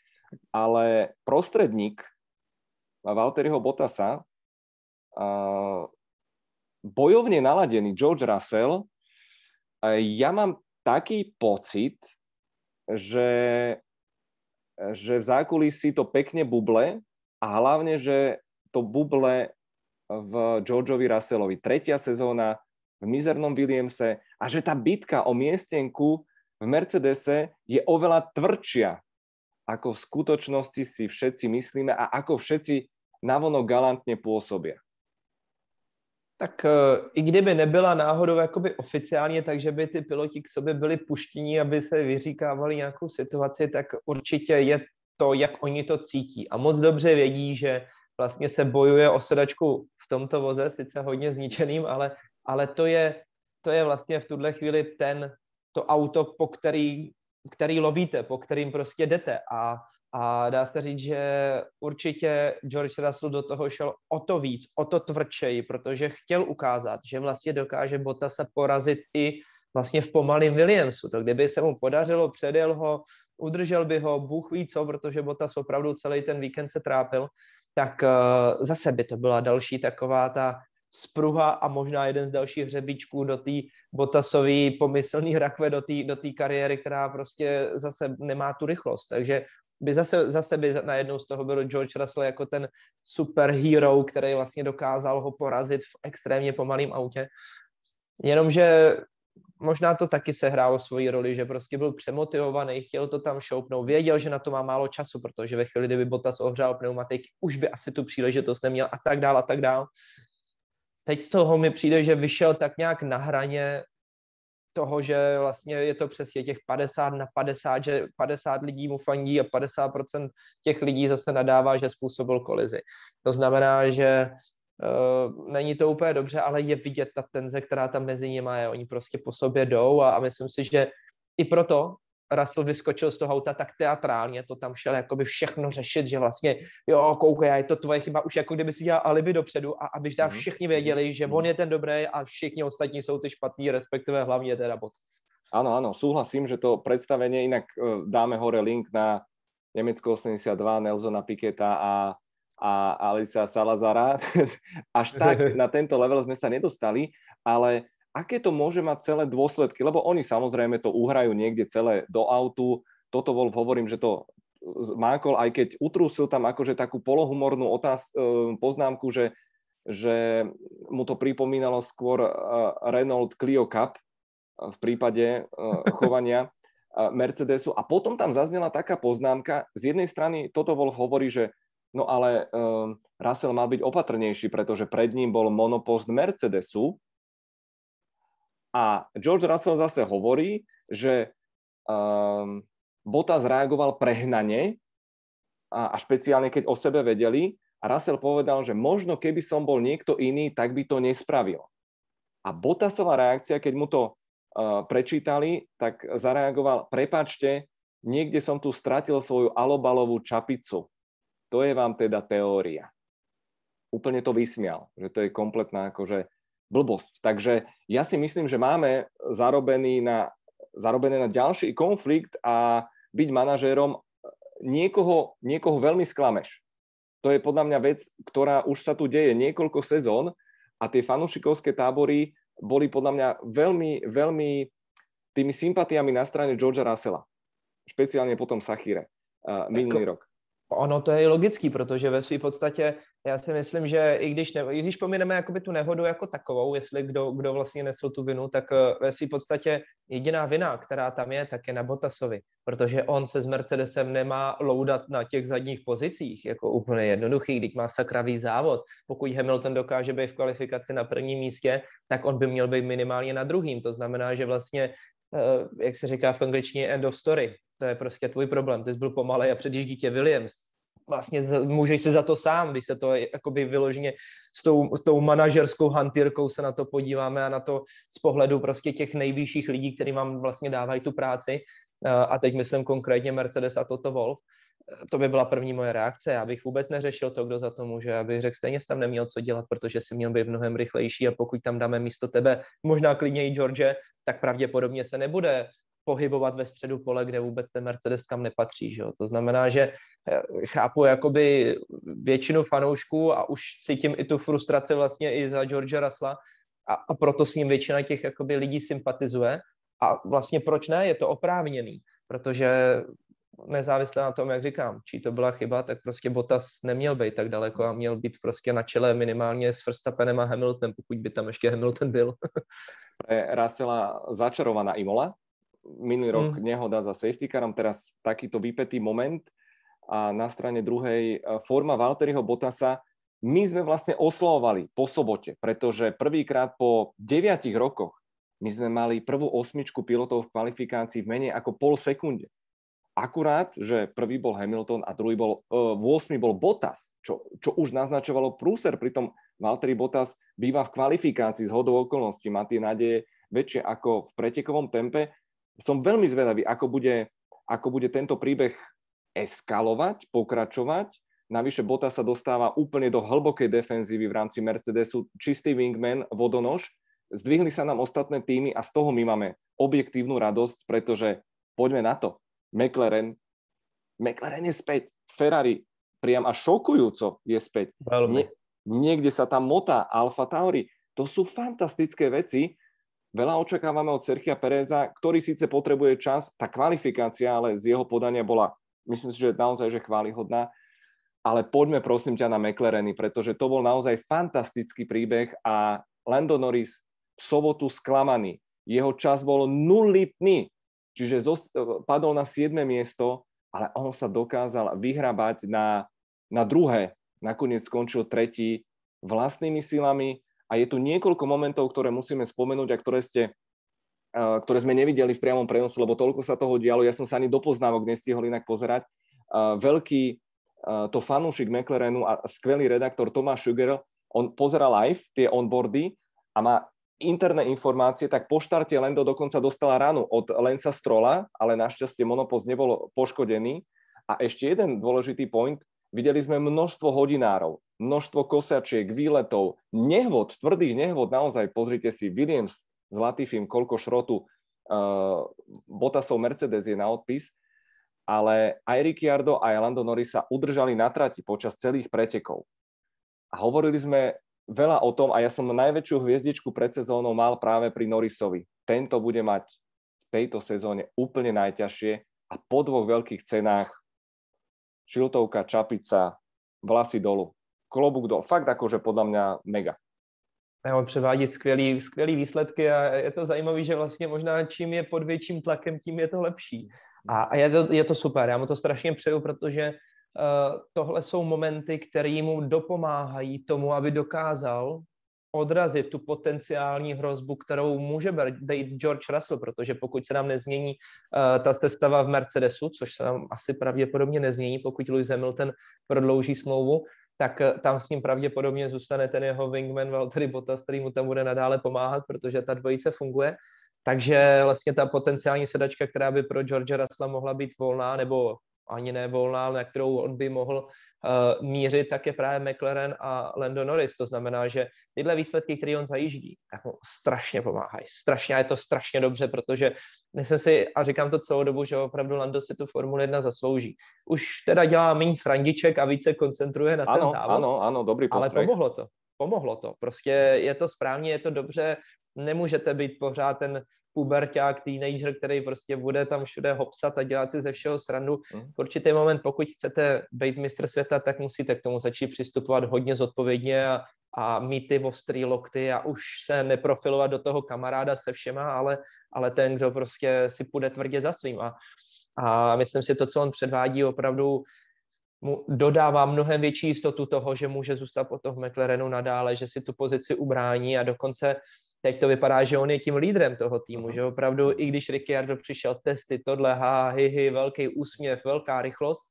ale prostredník Valtteriho Bottasa, uh, bojovne naladený George Russell, uh, ja mám taký pocit, že, že v zákulisí to pekne buble a hlavne, že to buble v Georgeovi Russellovi. Tretia sezóna v mizernom Williamse a že tá bitka o miestenku v Mercedese je oveľa tvrdšia, ako v skutočnosti si všetci myslíme a ako všetci navono galantně pôsobia. Tak uh, i kdyby nebyla náhodou jakoby oficiálně, takže by ty piloti k sobě byli puštění, aby se vyříkávali nějakou situaci, tak určitě je to, jak oni to cítí. A moc dobře vědí, že vlastně se bojuje o sedačku v tomto voze, sice hodně zničeným, ale ale to je, to je vlastně v tuhle chvíli ten, to auto, po který, který lovíte, po kterým prostě jdete a, a dá se říct, že určitě George Russell do toho šel o to víc, o to tvrdšej, protože chtěl ukázat, že vlastně dokáže Bota se porazit i vlastně v pomalém Williamsu. To kdyby se mu podařilo, předjel ho, udržel by ho, Bůh ví co, protože Bottas opravdu celý ten víkend se trápil, tak uh, zase by to byla další taková ta spruha a možná jeden z dalších hřebíčků do té Botasové pomyslný rakve do té do kariéry, která prostě zase nemá tu rychlost. Takže by zase, zase by najednou z toho byl George Russell jako ten superhero, který vlastně dokázal ho porazit v extrémně pomalém autě. Jenomže možná to taky sehrálo svoji roli, že prostě byl přemotivovaný, chtěl to tam šoupnout, věděl, že na to má málo času, protože ve chvíli, kdyby Bottas ohřál pneumatiky, už by asi tu příležitost neměl a tak dál a tak dál teď z toho mi přijde, že vyšel tak nějak na hraně toho, že vlastně je to přesně těch 50 na 50, že 50 lidí mu fandí a 50% těch lidí zase nadává, že způsobil kolizi. To znamená, že uh, není to úplně dobře, ale je vidět ta tenze, která tam mezi nimi je. Oni prostě po sobě jdou a, a myslím si, že i proto Russell vyskočil z toho auta tak teatrálně, to tam šel jakoby všechno řešit, že vlastně, jo, koukej, je to tvoje chyba, už jako kdyby si dělal alibi dopředu a aby tam mhm. všichni věděli, že on je ten dobrý a všichni ostatní jsou ty špatní, respektive hlavně teda Bottas. Áno, áno, súhlasím, že to predstavenie, inak e, dáme hore link na Nemecko 82, Nelsona Piketa a, a Alisa Salazara. Až tak na tento level sme sa nedostali, ale aké to môže mať celé dôsledky, lebo oni samozrejme to uhrajú niekde celé do autu. Toto Wolf hovorím, že to mákol, aj keď utrúsil tam akože takú polohumornú otáz, e, poznámku, že, že mu to pripomínalo skôr e, Renault Clio Cup v prípade e, chovania Mercedesu. A potom tam zaznela taká poznámka, z jednej strany toto Wolf hovorí, že no ale Russell mal byť opatrnejší, pretože pred ním bol monopost Mercedesu, a George Russell zase hovorí, že um, Bottas reagoval prehnane a, a špeciálne keď o sebe vedeli a Russell povedal, že možno keby som bol niekto iný, tak by to nespravil. A Bottasová reakcia, keď mu to uh, prečítali, tak zareagoval, prepačte, niekde som tu stratil svoju alobalovú čapicu. To je vám teda teória. úplne to vysmial, že to je kompletná akože blbosť. Takže ja si myslím, že máme zarobený na, zarobené na ďalší konflikt a byť manažérom niekoho, niekoho veľmi sklameš. To je podľa mňa vec, ktorá už sa tu deje niekoľko sezón a tie fanúšikovské tábory boli podľa mňa veľmi, veľmi tými sympatiami na strane Georgia Russella. Špeciálne potom Sachire uh, minulý rok. Ono to je logický, protože ve své podstatě já si myslím, že i když, ne, i když pomineme jakoby tu nehodu jako takovou, jestli kdo, kdo vlastně nesl tu vinu, tak eh, ve své podstatě jediná vina, která tam je, tak je na Botasovi, protože on se s Mercedesem nemá loudat na těch zadních pozicích, jako úplně jednoduchý, když má sakravý závod. Pokud Hamilton dokáže být v kvalifikaci na prvním místě, tak on by měl být minimálně na druhým. To znamená, že vlastně, eh, jak se říká v angličtině, end of story to je prostě tvůj problém, ty jsi byl pomalej a předjíždí tě Williams. Vlastně můžeš si za to sám, když se to jakoby vyloženě s tou, s tou manažerskou hantýrkou se na to podíváme a na to z pohledu prostě těch nejvyšších lidí, kteří vám vlastně dávají tu práci. A teď myslím konkrétně Mercedes a Toto Wolf. To by byla první moje reakce. Já bych vůbec neřešil to, kdo za to může. Já bych řekl, stejně jsi tam neměl co dělat, protože si měl být mnohem rychlejší a pokud tam dáme místo tebe možná klidně i George, tak pravděpodobně se nebude pohybovat ve středu pole, kde vůbec ten Mercedes kam nepatří. Že jo? To znamená, že eh, chápu jakoby většinu fanoušků a už cítím i tu frustraci vlastně i za George Russella a, a proto s ním většina těch jakoby lidí sympatizuje. A vlastně proč ne? Je to oprávněný, protože nezávisle na tom, jak říkám, či to byla chyba, tak prostě Bottas neměl být tak daleko a měl být prostě na čele minimálně s Verstappenem a Hamiltonem, pokud by tam ještě Hamilton byl. Russella začarovaná Imola, minulý rok mm. nehoda za safety carom, teraz takýto vypetý moment a na strane druhej e, forma Valtteriho Botasa. My sme vlastne oslovovali po sobote, pretože prvýkrát po deviatich rokoch my sme mali prvú osmičku pilotov v kvalifikácii v menej ako pol sekunde. Akurát, že prvý bol Hamilton a druhý bol, uh, e, 8 bol Bottas, čo, čo už naznačovalo prúser, pritom Valtteri Bottas býva v kvalifikácii z hodou okolností, má tie nádeje väčšie ako v pretekovom tempe som veľmi zvedavý, ako bude, ako bude tento príbeh eskalovať, pokračovať. Navyše Bota sa dostáva úplne do hlbokej defenzívy v rámci Mercedesu, čistý wingman, vodonož. Zdvihli sa nám ostatné týmy a z toho my máme objektívnu radosť, pretože poďme na to. McLaren, McLaren je späť. Ferrari priam až šokujúco je späť. Veľmi. Nie, niekde sa tam motá Alfa Tauri. To sú fantastické veci Veľa očakávame od Serchia Pereza, ktorý síce potrebuje čas, tá kvalifikácia, ale z jeho podania bola, myslím si, že naozaj že chválihodná. Ale poďme prosím ťa na McLareny, pretože to bol naozaj fantastický príbeh a Lando Norris v sobotu sklamaný. Jeho čas bol nulitný, čiže padol na 7. miesto, ale on sa dokázal vyhrabať na, na druhé. Nakoniec skončil tretí vlastnými silami, a je tu niekoľko momentov, ktoré musíme spomenúť a ktoré ste ktoré sme nevideli v priamom prenose, lebo toľko sa toho dialo. Ja som sa ani do poznávok nestihol inak pozerať. Veľký to fanúšik McLarenu a skvelý redaktor Tomáš Sugar, on pozera live tie onboardy a má interné informácie, tak po štarte Lendo dokonca dostala ránu od Lensa Strola, ale našťastie monopost nebol poškodený. A ešte jeden dôležitý point, Videli sme množstvo hodinárov, množstvo kosačiek, výletov, nehvod, tvrdých nehvod, naozaj pozrite si, Williams, zlatý film, koľko šrotu, uh, Bottasov Mercedes je na odpis, ale aj Ricciardo a Lando Norris sa udržali na trati počas celých pretekov. A hovorili sme veľa o tom, a ja som najväčšiu hviezdičku pred sezónou mal práve pri Norrisovi. Tento bude mať v tejto sezóne úplne najťažšie a po dvoch veľkých cenách šiltovka, čapica, vlasy dolu, klobuk dolu. Fakt akože podľa mňa mega. A on převádí skvělý, skvělý výsledky a je to zajímavé, že vlastně možná čím je pod větším tlakem, tím je to lepší. A, a je, to, je to super, já mu to strašně přeju, protože uh, tohle jsou momenty, které mu dopomáhají tomu, aby dokázal odrazit tu potenciální hrozbu, kterou může být George Russell, protože pokud se nám nezmění uh, ta sestava v Mercedesu, což se nám asi pravděpodobně nezmění, pokud Lewis Hamilton prodlouží smlouvu, tak uh, tam s ním pravděpodobně zůstane ten jeho wingman Valtteri Bottas, který mu tam bude nadále pomáhat, protože ta dvojice funguje. Takže vlastně ta potenciální sedačka, která by pro George Russella mohla být volná, nebo ani ne volná, na kterou on by mohl uh, mířit, tak je právě McLaren a Lando Norris. To znamená, že tyhle výsledky, které on zajíždí, tak mu strašně pomáhají. Strašně, a je to strašně dobře, protože myslím si, a říkám to celou dobu, že opravdu Lando si tu Formule 1 zaslouží. Už teda dělá méně srandiček a více koncentruje na ano, ten závod. Ano, ano, dobrý postrek. Ale pomohlo to. Pomohlo to. Prostě je to správně, je to dobře. Nemůžete být pořád ten puberták, teenager, který prostě bude tam všude hopsat a dělat si ze všeho srandu. Mm. V určitý moment, pokud chcete být mistr světa, tak musíte k tomu začít přistupovat hodně zodpovědně a, a mít ty ostrý lokty a už se neprofilovat do toho kamaráda se všema, ale, ale ten, kdo prostě si půjde tvrdě za svým. A, a myslím si, to, co on předvádí, opravdu mu dodává mnohem větší jistotu toho, že může zůstat po toho McLarenu nadále, že si tu pozici ubrání a dokonce teď to vypadá, že on je tím lídrem toho týmu, že opravdu i když Ricciardo přišel testy, tohle, ha, hi, hi, velký úsměv, velká rychlost,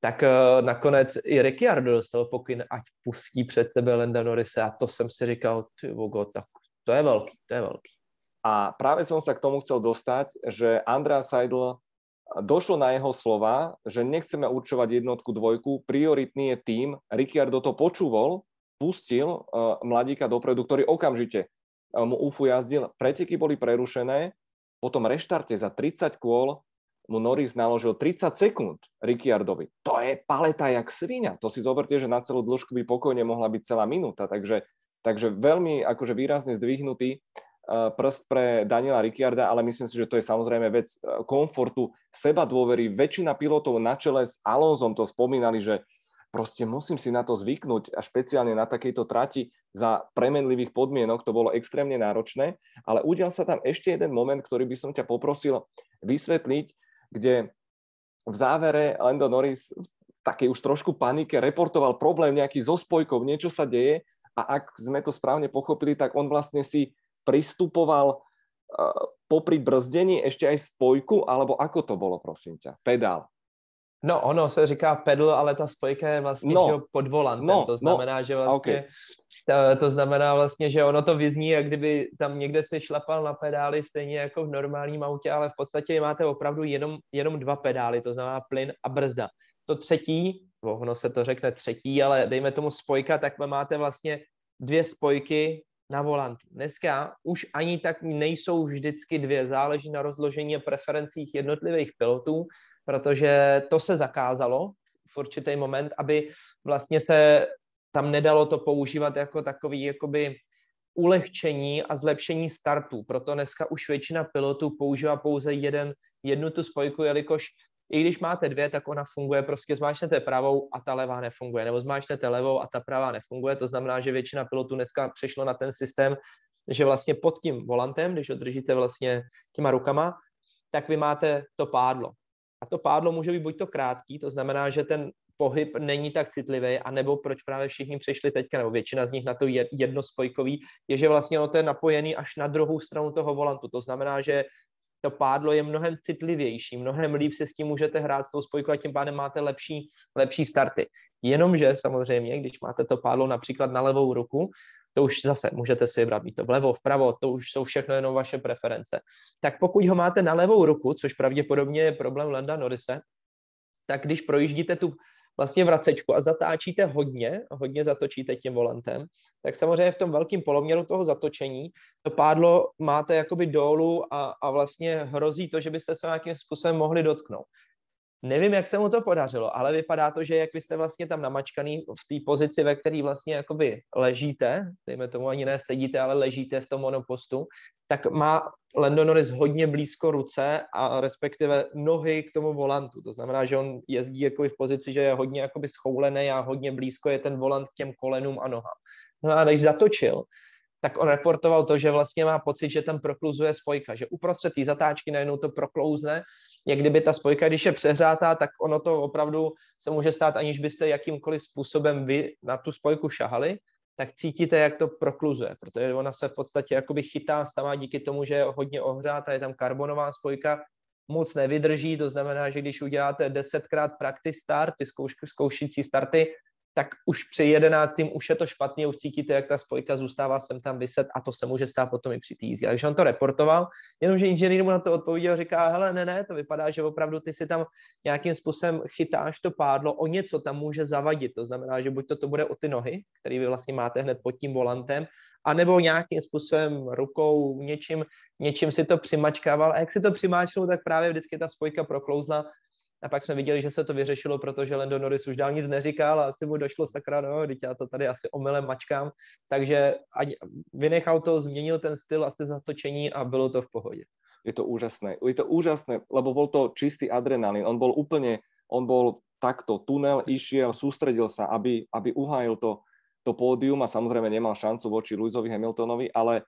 tak uh, nakonec i Ricciardo dostal pokyn, ať pustí před sebe Lenda Norrise a to jsem si říkal, ty vogo, tak to je velký, to je velký. A práve som sa k tomu chcel dostať, že Andrea Seidl došlo na jeho slova, že nechceme určovať jednotku, dvojku, prioritný je tým. Ricciardo to počúval, pustil uh, mladíka dopredu, ktorý okamžite mu UFU jazdil, preteky boli prerušené, potom reštarte za 30 kôl mu Norris naložil 30 sekúnd Ricciardovi. To je paleta jak svinia. To si zoberte, že na celú dĺžku by pokojne mohla byť celá minúta. Takže, takže veľmi akože výrazne zdvihnutý prst pre Daniela Ricciarda, ale myslím si, že to je samozrejme vec komfortu, seba dôvery. Väčšina pilotov na čele s Alonzom to spomínali, že proste musím si na to zvyknúť a špeciálne na takejto trati za premenlivých podmienok, to bolo extrémne náročné, ale udial sa tam ešte jeden moment, ktorý by som ťa poprosil vysvetliť, kde v závere Lando Norris v takej už trošku panike reportoval problém nejaký so spojkou, niečo sa deje a ak sme to správne pochopili, tak on vlastne si pristupoval uh, popri brzdení ešte aj spojku, alebo ako to bolo, prosím ťa? Pedál. No, ono se říká pedal, ale ta spojka je vlastně no, pod volantem, no, to no, znamená, no, že vlastně okay. to, to znamená vlastně, že ono to vyzní, jak kdyby tam někde se šlapal na pedály, stejně jako v normálním autě, ale v podstatě máte opravdu jenom, jenom dva pedály, to znamená plyn a brzda. To třetí, ono se to řekne třetí, ale dejme tomu spojka, tak máte vlastně dvě spojky na volantu. Dneska už ani tak nejsou vždycky dvě, záleží na rozložení a preferencích jednotlivých pilotů, protože to se zakázalo v určitý moment, aby vlastně se tam nedalo to používat jako takový jakoby ulehčení a zlepšení startu. Proto dneska už většina pilotů používá pouze jeden, jednu tu spojku, jelikož i když máte dvě, tak ona funguje, prostě zmáčnete pravou a ta levá nefunguje, nebo zmáčnete levou a ta pravá nefunguje, to znamená, že většina pilotů dneska přešlo na ten systém, že vlastně pod tím volantem, když ho držíte vlastně těma rukama, tak vy máte to pádlo. A to pádlo může být buď to krátký, to znamená, že ten pohyb není tak citlivý, anebo proč právě všichni přišli teďka, nebo většina z nich na to jednospojkový, je, že vlastně ono to je napojený až na druhou stranu toho volantu. To znamená, že to pádlo je mnohem citlivější, mnohem líp si s tím můžete hrát s tou spojkou a tím pádem máte lepší, lepší starty. Jenomže samozřejmě, když máte to pádlo například na levou ruku, to už zase můžete si vybrat, být to vlevo, vpravo, to už jsou všechno jenom vaše preference. Tak pokud ho máte na levou ruku, což pravděpodobně je problém Landa Norise, tak když projíždíte tu vlastně vracečku a zatáčíte hodně, hodně zatočíte tím volantem, tak samozřejmě v tom velkém poloměru toho zatočení to pádlo máte jakoby dolů a, a vlastně hrozí to, že byste se nějakým způsobem mohli dotknout. Nevím, jak se mu to podařilo, ale vypadá to, že jak vy jste vlastně tam namačkaný v té pozici, ve které vlastně jakoby ležíte, dejme tomu ani ne sedíte, ale ležíte v tom monopostu, tak má Lando Norris hodně blízko ruce a respektive nohy k tomu volantu. To znamená, že on jezdí jakoby v pozici, že je hodně jakoby schoulený a hodně blízko je ten volant k těm kolenům a nohám. No a když zatočil, tak on reportoval to, že vlastně má pocit, že tam prokluzuje spojka, že uprostřed té zatáčky najednou to proklouzne, jak kdyby ta spojka, když je přehřátá, tak ono to opravdu se může stát, aniž byste jakýmkoliv způsobem vy na tu spojku šahali, tak cítíte, jak to prokluzuje, protože ona se v podstatě jakoby chytá, stává díky tomu, že je hodně ohřátá, je tam karbonová spojka, moc nevydrží, to znamená, že když uděláte desetkrát practice start, ty zkouš, zkoušící starty, tak už při jedenáctým už je to špatně, už cítíte, jak ta spojka zůstává sem tam vyset a to se může stát potom i při té jízdě. Takže on to reportoval, jenomže inženýr mu na to odpověděl, říká, hele, ne, ne, to vypadá, že opravdu ty si tam nějakým způsobem chytáš to pádlo, o něco tam může zavadit. To znamená, že buď to, to bude o ty nohy, který vy vlastně máte hned pod tím volantem, anebo nějakým způsobem rukou, něčím, něčím si to přimačkával. A jak si to přimáčknul, tak právě vždycky ta spojka proklouzla a pak jsme viděli, že se to vyřešilo, protože Lando Norris už dál nic neříkal a asi mu došlo sakra, no, teď já to tady asi omylem mačkám. Takže vynechal to, změnil ten styl asi zatočení a bylo to v pohodě. Je to úžasné. Je to úžasné, lebo bol to čistý adrenalín. On bol úplne, on bol takto, tunel išiel, sústredil sa, aby, aby uhájil to, to pódium a samozrejme nemal šancu voči Luisovi Hamiltonovi, ale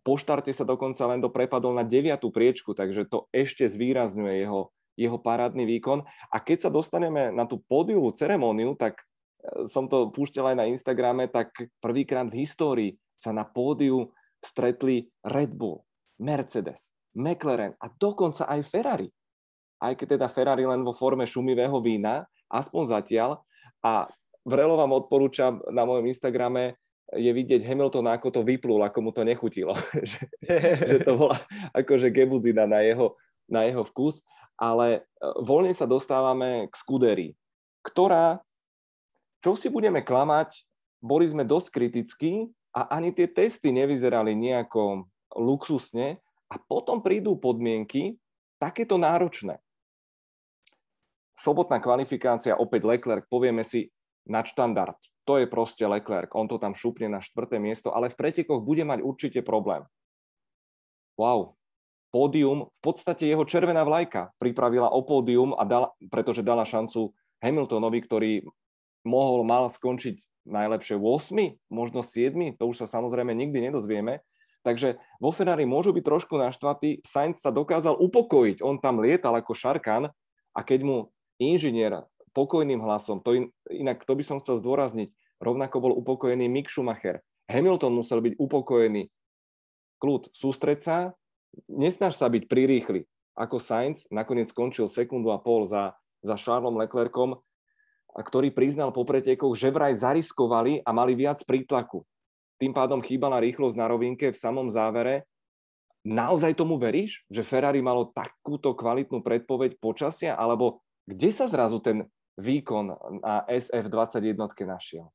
po štarte sa dokonca len do prepadol na deviatú priečku, takže to ešte zvýrazňuje jeho, jeho parádny výkon. A keď sa dostaneme na tú pódiovú ceremóniu, tak e, som to púšťal aj na Instagrame, tak prvýkrát v histórii sa na pódiu stretli Red Bull, Mercedes, McLaren a dokonca aj Ferrari. Aj keď teda Ferrari len vo forme šumivého vína, aspoň zatiaľ. A vrelo vám odporúčam na mojom Instagrame je vidieť Hamilton, ako to vyplul, ako mu to nechutilo. že, že to bola akože gebuzina na jeho, na jeho vkus ale e, voľne sa dostávame k Scuderii, ktorá, čo si budeme klamať, boli sme dosť kritickí a ani tie testy nevyzerali nejako luxusne a potom prídu podmienky takéto náročné. Sobotná kvalifikácia, opäť Leclerc, povieme si štandard. To je proste Leclerc, on to tam šupne na štvrté miesto, ale v pretekoch bude mať určite problém. Wow, pódium, v podstate jeho červená vlajka pripravila o pódium, a dala, pretože dala šancu Hamiltonovi, ktorý mohol, mal skončiť najlepšie 8, možno 7, to už sa samozrejme nikdy nedozvieme. Takže vo Ferrari môžu byť trošku naštvatí. Sainz sa dokázal upokojiť, on tam lietal ako šarkan a keď mu inžinier pokojným hlasom, to in, inak to by som chcel zdôrazniť, rovnako bol upokojený Mick Schumacher. Hamilton musel byť upokojený. Kľud, sústreť sa, nesnaž sa byť prirýchly. Ako Sainz nakoniec skončil sekundu a pol za, za Charlesom Leclercom, ktorý priznal po pretekoch, že vraj zariskovali a mali viac prítlaku. Tým pádom chýbala rýchlosť na rovinke v samom závere. Naozaj tomu veríš, že Ferrari malo takúto kvalitnú predpoveď počasia? Alebo kde sa zrazu ten výkon na SF21 našiel?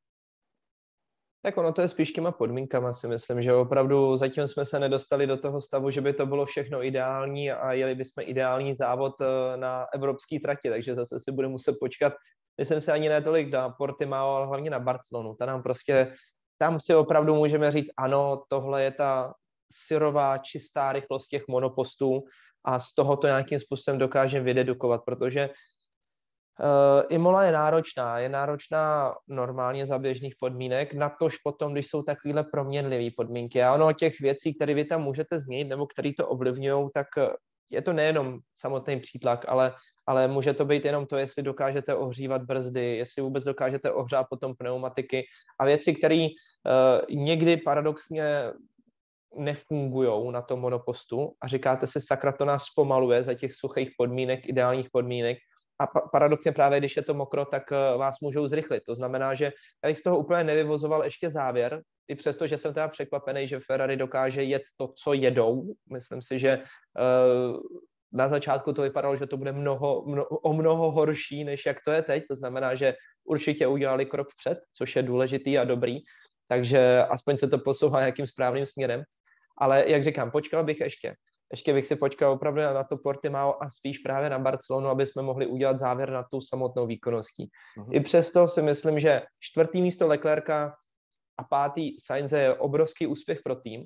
Tak ono to je spíš těma podmínkama si myslím, že opravdu zatím jsme se nedostali do toho stavu, že by to bylo všechno ideální a jeli bychom ideální závod eh, na evropský trati, takže zase si bude muset počkat, myslím si ani ne tolik na Portimao, ale hlavně na Barcelonu. Ta nám prostě, tam si opravdu můžeme říct, ano, tohle je ta syrová, čistá rychlost těch monopostů a z toho to nějakým způsobem dokážeme vydedukovat, protože Imola je náročná, je náročná normálně za běžných podmínek, natož potom, když jsou takovéhle proměnlivé podmínky. A ono těch věcí, které vy tam můžete změnit nebo které to ovlivňují, tak eh, je to nejenom samotný přítlak, ale, ale může to být jenom to, jestli dokážete ohřívat brzdy, jestli vůbec dokážete ohřát potom pneumatiky a věci, které uh, někdy paradoxně nefungují na tom monopostu a říkáte si, sakra, to nás zpomaluje za těch suchých podmínek, ideálních podmínek, a paradoxně právě, když je to mokro, tak eh, vás můžou zrychlit. To znamená, že já bych z toho úplně nevyvozoval ještě závěr, i přesto, že jsem teda překvapený, že Ferrari dokáže jet to, co jedou. Myslím si, že uh, na začátku to vypadalo, že to bude mnoho, mno, o mnoho horší, než jak to je teď. To znamená, že určitě udělali krok vpřed, což je důležitý a dobrý. Takže aspoň se to posouvá nějakým správným směrem. Ale jak říkám, počkal bych ještě ještě bych si počkal opravdu na to Portimao a spíš právě na Barcelonu, aby jsme mohli udělat závěr na tu samotnou výkonností. Uh-huh. I přesto si myslím, že čtvrtý místo Leclerca a pátý Sainz je obrovský úspěch pro tým,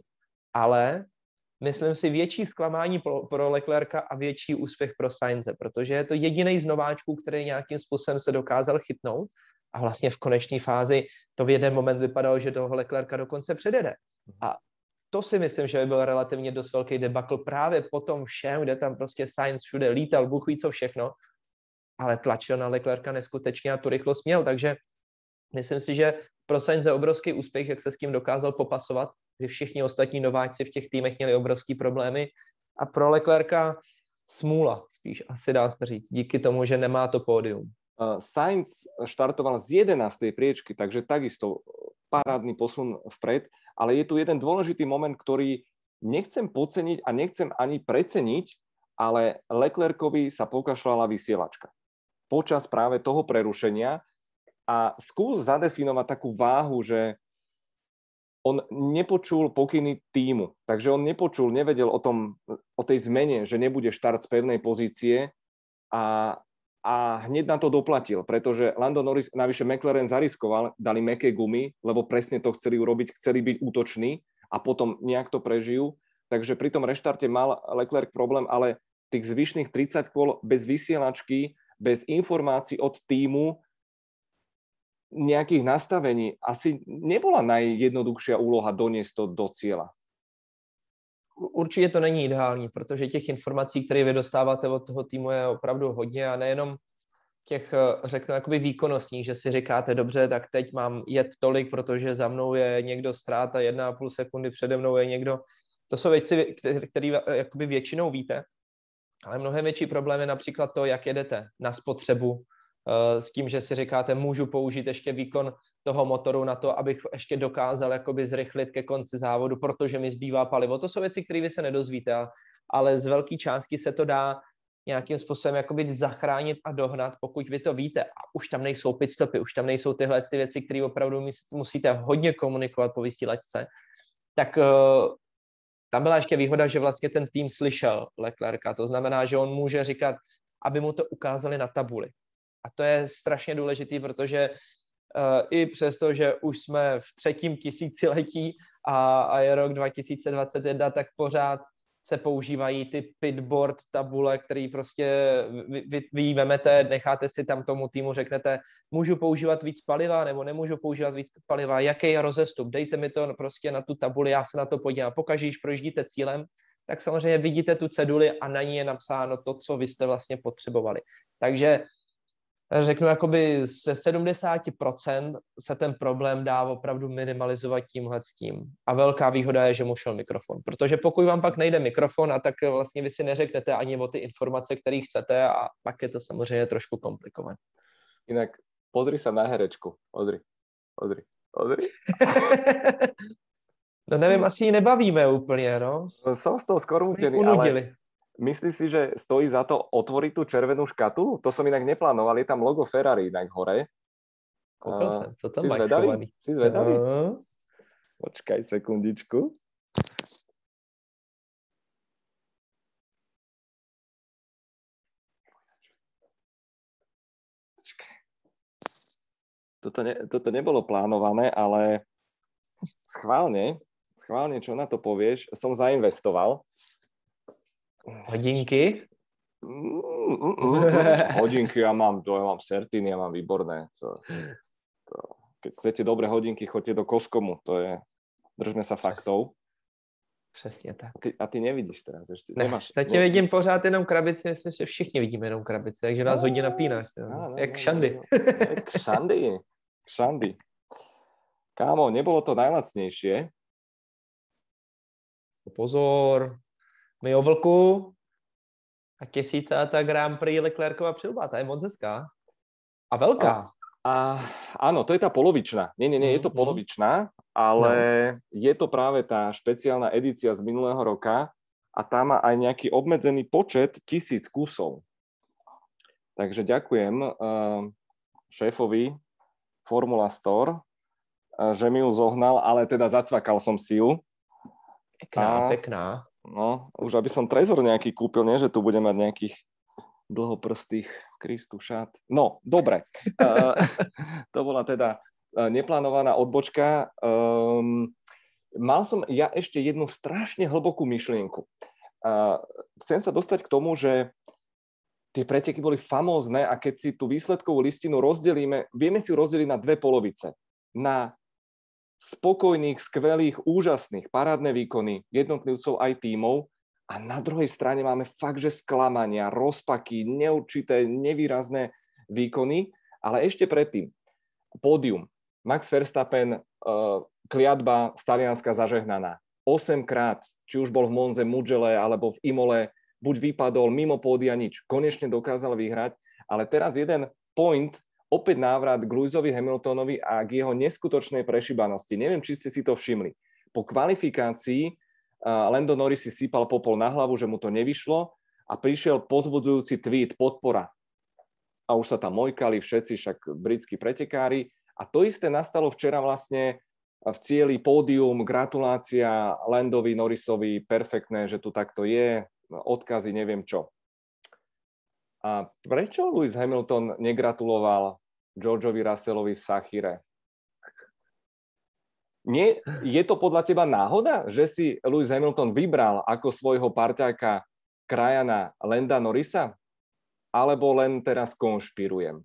ale myslím si větší zklamání pro, pro Leclerca a větší úspěch pro Sainze, protože je to jediný z nováčků, který nějakým způsobem se dokázal chytnout a vlastně v konečné fázi to v jeden moment vypadalo, že toho Leclerca dokonce předjede. Mhm. A to si myslím, že by byl relativně dost velký debakl právě po tom všem, kde tam prostě Science všude lítal, Bůh ví co všechno, ale tlačil na Leclerca neskutečně a tu rychlost měl, takže myslím si, že pro Sainz je obrovský úspěch, jak se s tím dokázal popasovat, že všichni ostatní nováčci v těch týmech měli obrovský problémy a pro Leclerca smůla spíš, asi dá se říct, díky tomu, že nemá to pódium. Sainz štartoval z 11. priečky, takže takisto parádny posun vpred, ale je tu jeden dôležitý moment, ktorý nechcem podceniť a nechcem ani preceniť, ale Leclercovi sa pokašľala vysielačka. Počas práve toho prerušenia a skús zadefinovať takú váhu, že on nepočul pokyny týmu, takže on nepočul, nevedel o, tom, o tej zmene, že nebude štart z pevnej pozície a, a hneď na to doplatil, pretože Lando Norris, navyše McLaren zariskoval, dali meké gumy, lebo presne to chceli urobiť, chceli byť útoční a potom nejak to prežijú. Takže pri tom reštarte mal Leclerc problém, ale tých zvyšných 30 kôl bez vysielačky, bez informácií od týmu, nejakých nastavení asi nebola najjednoduchšia úloha doniesť to do cíla. Určitě to není ideální, protože těch informací, které vy dostáváte od toho týmu, je opravdu hodně a nejenom těch, eh, řeknu, jakoby výkonnostních, že si říkáte, dobře, tak teď mám jet tolik, protože za mnou je někdo ztráta jedna a půl sekundy, přede mnou je někdo. To jsou věci, které jakoby většinou víte, ale mnohem větší problém je například to, jak jedete na spotřebu, Eh, s tím, že si říkáte, můžu použít ještě výkon toho motoru na to, abych ještě dokázal jakoby zrychlit ke konci závodu, protože mi zbývá palivo. To jsou věci, které vy se nedozvíte, ale z velké částky se to dá nějakým způsobem jakoby zachránit a dohnat, pokud vy to víte. A už tam nejsou pitstopy, už tam nejsou tyhle ty věci, které opravdu musíte hodně komunikovat po vysílačce, tak uh, tam byla ještě výhoda, že vlastně ten tým slyšel Leclerca. To znamená, že on může říkat, aby mu to ukázali na tabuli. A to je strašně důležitý, protože i přesto, že už jsme v třetím tisíciletí a, a je rok 2021, tak pořád se používají ty pitboard tabule, který prostě vy, vy, vy vemete, necháte si tam tomu týmu, řeknete, můžu používat víc paliva nebo nemůžu používat víc paliva, jaký je rozestup, dejte mi to prostě na tu tabuli, já se na to podívám. Pokaždé, když projíždíte cílem, tak samozřejmě vidíte tu ceduli a na ní je napsáno to, co vy jste vlastně potřebovali. Takže řeknu, jakoby ze 70% se ten problém dá opravdu minimalizovat tímhle s tím. A velká výhoda je, že mu šel mikrofon. Protože pokud vám pak nejde mikrofon, a tak vlastně vy si neřeknete ani o ty informace, které chcete a pak je to samozřejmě trošku komplikované. Jinak pozri se na herečku. Pozri, pozri, pozri. no nevím, asi ji nebavíme úplně, no. Som z toho skoro ale Myslíš si, že stojí za to otvoriť tú červenú škatulu? To som inak neplánoval, je tam logo Ferrari inak hore. uh, co tam si máš zvedavý? schovaný? Si zvedavý? Uh. Počkaj sekundičku. Toto, ne, toto nebolo plánované, ale schválne, schválne, čo na to povieš, som zainvestoval Hodinky? Hodinky ja mám, to ja mám Sertiny, ja mám výborné. To, to, keď chcete dobré hodinky, choďte do Koskomu, to je, držme sa faktov. Přesně tak. A ty, a ty nevidíš teraz ještě. Ne, nemáš, teď ne... vidím pořád jenom krabici, myslím, že všichni vidíme jenom krabici, takže vás hodně napínáš. No, no, jak šandy. No, jak šandy. šandy. Kámo, nebolo to najlacnejšie. Pozor, my o vlku a tisícátá Grand Prix Leclercova přilba, ta je moc hezká. A velká. A, a áno, to je tá polovičná. Nie, nie, nie, je to mhm. polovičná, ale no. je to práve tá špeciálna edícia z minulého roka a tá má aj nejaký obmedzený počet tisíc kusov. Takže ďakujem uh, šéfovi Formula Store, uh, že mi ju zohnal, ale teda zacvakal som si ju. Pekná, a, pekná. No, už aby som trezor nejaký kúpil, nie, že tu bude mať nejakých dlhoprstých Kristušát. No, dobre. uh, to bola teda uh, neplánovaná odbočka. Um, mal som ja ešte jednu strašne hlbokú myšlienku. Uh, chcem sa dostať k tomu, že tie preteky boli famózne a keď si tú výsledkovú listinu rozdelíme, vieme si ju rozdeliť na dve polovice. Na spokojných, skvelých, úžasných, parádne výkony jednotlivcov aj tímov a na druhej strane máme fakt, že sklamania, rozpaky, neurčité, nevýrazné výkony, ale ešte predtým pódium. Max Verstappen, uh, kliatba z Talianska zažehnaná. 8 krát, či už bol v Monze, Mugello alebo v Imole, buď vypadol mimo pódia nič. Konečne dokázal vyhrať, ale teraz jeden point opäť návrat k Lewisovi Hamiltonovi a k jeho neskutočnej prešibanosti. Neviem, či ste si to všimli. Po kvalifikácii uh, Lando Norris si sypal popol na hlavu, že mu to nevyšlo a prišiel pozbudzujúci tweet, podpora. A už sa tam mojkali všetci, však britskí pretekári. A to isté nastalo včera vlastne v cieli pódium, gratulácia Landovi, Norrisovi, perfektné, že tu takto je, odkazy, neviem čo. A prečo Lewis Hamilton negratuloval Georgeovi Russellovi v Sachire? Nie, je to podľa teba náhoda, že si Lewis Hamilton vybral ako svojho parťáka krajana Lenda Norrisa? Alebo len teraz konšpirujem?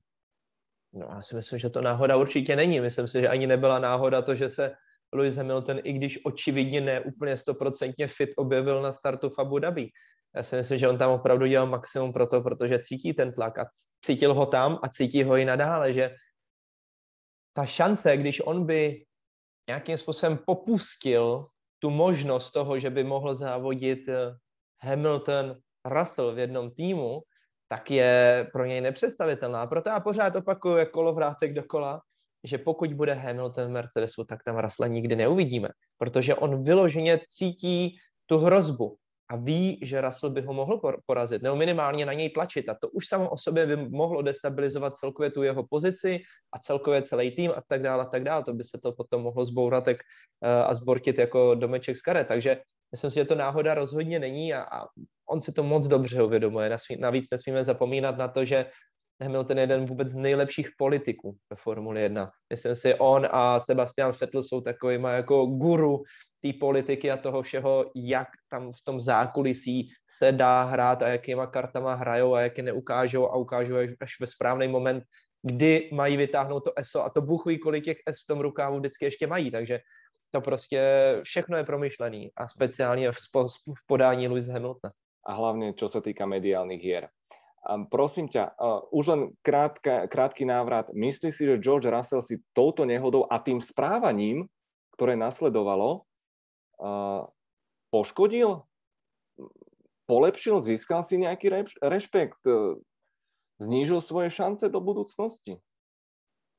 No, já si myslím, že to náhoda určitě není. Myslím si, že ani nebyla náhoda to, že se Lewis Hamilton, i když očividně ne úplně stoprocentně fit, objevil na startu v Abu Dhabi. Já si myslím, že on tam opravdu dělal maximum pro to, protože cítí ten tlak a cítil ho tam a cítí ho i nadále, že ta šance, když on by nějakým způsobem popustil tu možnost toho, že by mohl závodit eh, Hamilton, Russell v jednom týmu, tak je pro něj nepředstavitelná. Proto já pořád opakuju jako kolovrátek dokola, že pokud bude Hamilton v Mercedesu, tak tam Russell nikdy neuvidíme, protože on vyloženě cítí tu hrozbu a ví, že Russell by ho mohl porazit, nebo minimálně na něj tlačit. A to už samo o sobě by mohlo destabilizovat celkově tu jeho pozici a celkově celý tým a tak dále a tak dále. To by se to potom mohlo zbourat uh, a zbortit jako domeček z karet. Takže myslím si, že to náhoda rozhodně není a, a on si to moc dobře uvědomuje. Navíc nesmíme zapomínat na to, že Hamilton je jeden vůbec z nejlepších politiků ve Formuli 1. Myslím si, on a Sebastian Vettel jsou takovýma jako guru té politiky a toho všeho, jak tam v tom zákulisí se dá hrát a jakýma kartama hrajou a jak je neukážou a ukážou až ve správný moment, kdy mají vytáhnout to ESO a to Bůh ví, kolik těch S v tom rukávu vždycky ještě mají, takže to prostě všechno je promyšlený a speciálně v, v podání Lewis Hamiltona. A hlavně, čo se týká mediálních hier. Um, prosím ťa, uh, už len krátka, krátky návrat. Myslíš si, že George Russell si touto nehodou a tým správaním, ktoré nasledovalo, poškodil? Polepšil? Získal si nejaký rešpekt? Uh, znížil svoje šance do budoucnosti?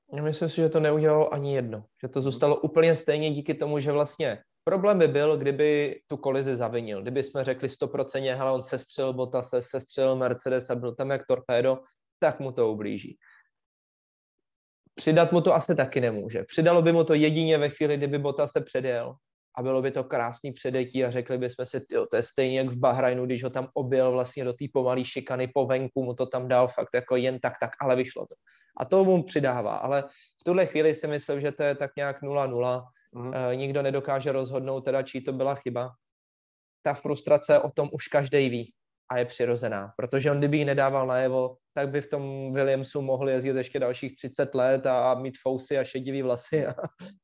Myslím si, že to neudělalo ani jedno. Že to zůstalo úplně stejně díky tomu, že vlastně Problém by byl, kdyby tu kolizi zavinil. Kdyby jsme řekli 100%, hele, on sestřel se sestřel Mercedes a byl tam jak torpédo, tak mu to ublíží. Přidat mu to asi taky nemůže. Přidalo by mu to jedině ve chvíli, kdyby Bota se předjel a bylo by to krásný předetí a řekli bychom si, tyjo, to je stejně jak v Bahrajnu, když ho tam objel vlastně do té pomalé šikany po venku, mu to tam dal fakt jako jen tak, tak, ale vyšlo to. A to mu přidává, ale v tuhle chvíli si myslím, že to je tak nějak 0-0 mm. uh, nikdo nedokáže rozhodnout teda, čí to byla chyba. Ta frustrace o tom už každý ví a je přirozená, protože on kdyby ji nedával najevo, tak by v tom Williamsu mohl jezdit ještě dalších 30 let a, a mít fousy a šedivý vlasy a,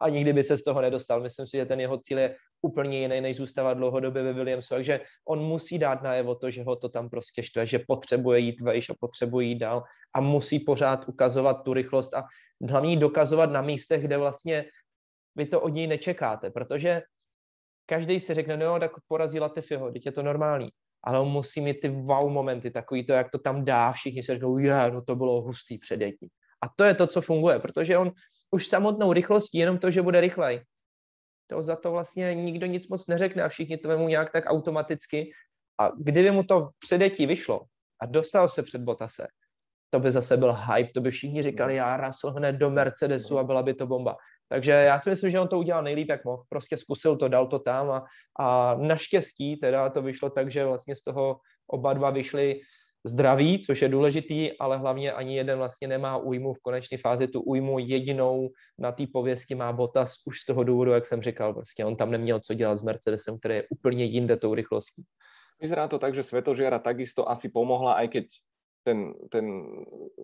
a nikdy by se z toho nedostal. Myslím si, že ten jeho cíl je úplně jiný, než zůstávat dlouhodobě ve Williamsu, takže on musí dát najevo to, že ho to tam prostě štve, že potřebuje jít vejš a potřebuje jít dál a musí pořád ukazovat tu rychlost a hlavně dokazovat na místech, kde vlastně vy to od něj nečekáte, protože každý si řekne, no tak porazí Latifiho, teď je to normální, ale on musí mít ty wow momenty, takový to, jak to tam dá, všichni si řeknou, je, no to bylo hustý předjetí. A to je to, co funguje, protože on už samotnou rychlostí, jenom to, že bude rychlej, to za to vlastně nikdo nic moc neřekne a všichni to vemu nějak tak automaticky. A kdyby mu to předjetí vyšlo a dostal se před Botase, to by zase byl hype, to by všichni říkali, já Russell hned do Mercedesu a byla by to bomba. Takže já si myslím, že on to udělal nejlíp, jak mohl. Prostě zkusil to, dal to tam a, a naštěstí teda to vyšlo tak, že vlastně z toho oba dva vyšli zdraví, což je důležitý, ale hlavně ani jeden vlastně nemá újmu v konečné fázi. Tu újmu jedinou na té pověsti má Bottas už z toho důvodu, jak jsem říkal, prostě on tam neměl co dělat s Mercedesem, který je úplně jinde tou rychlostí. Vyzerá to tak, že Svetožiara takisto asi pomohla, aj keď ten, ten,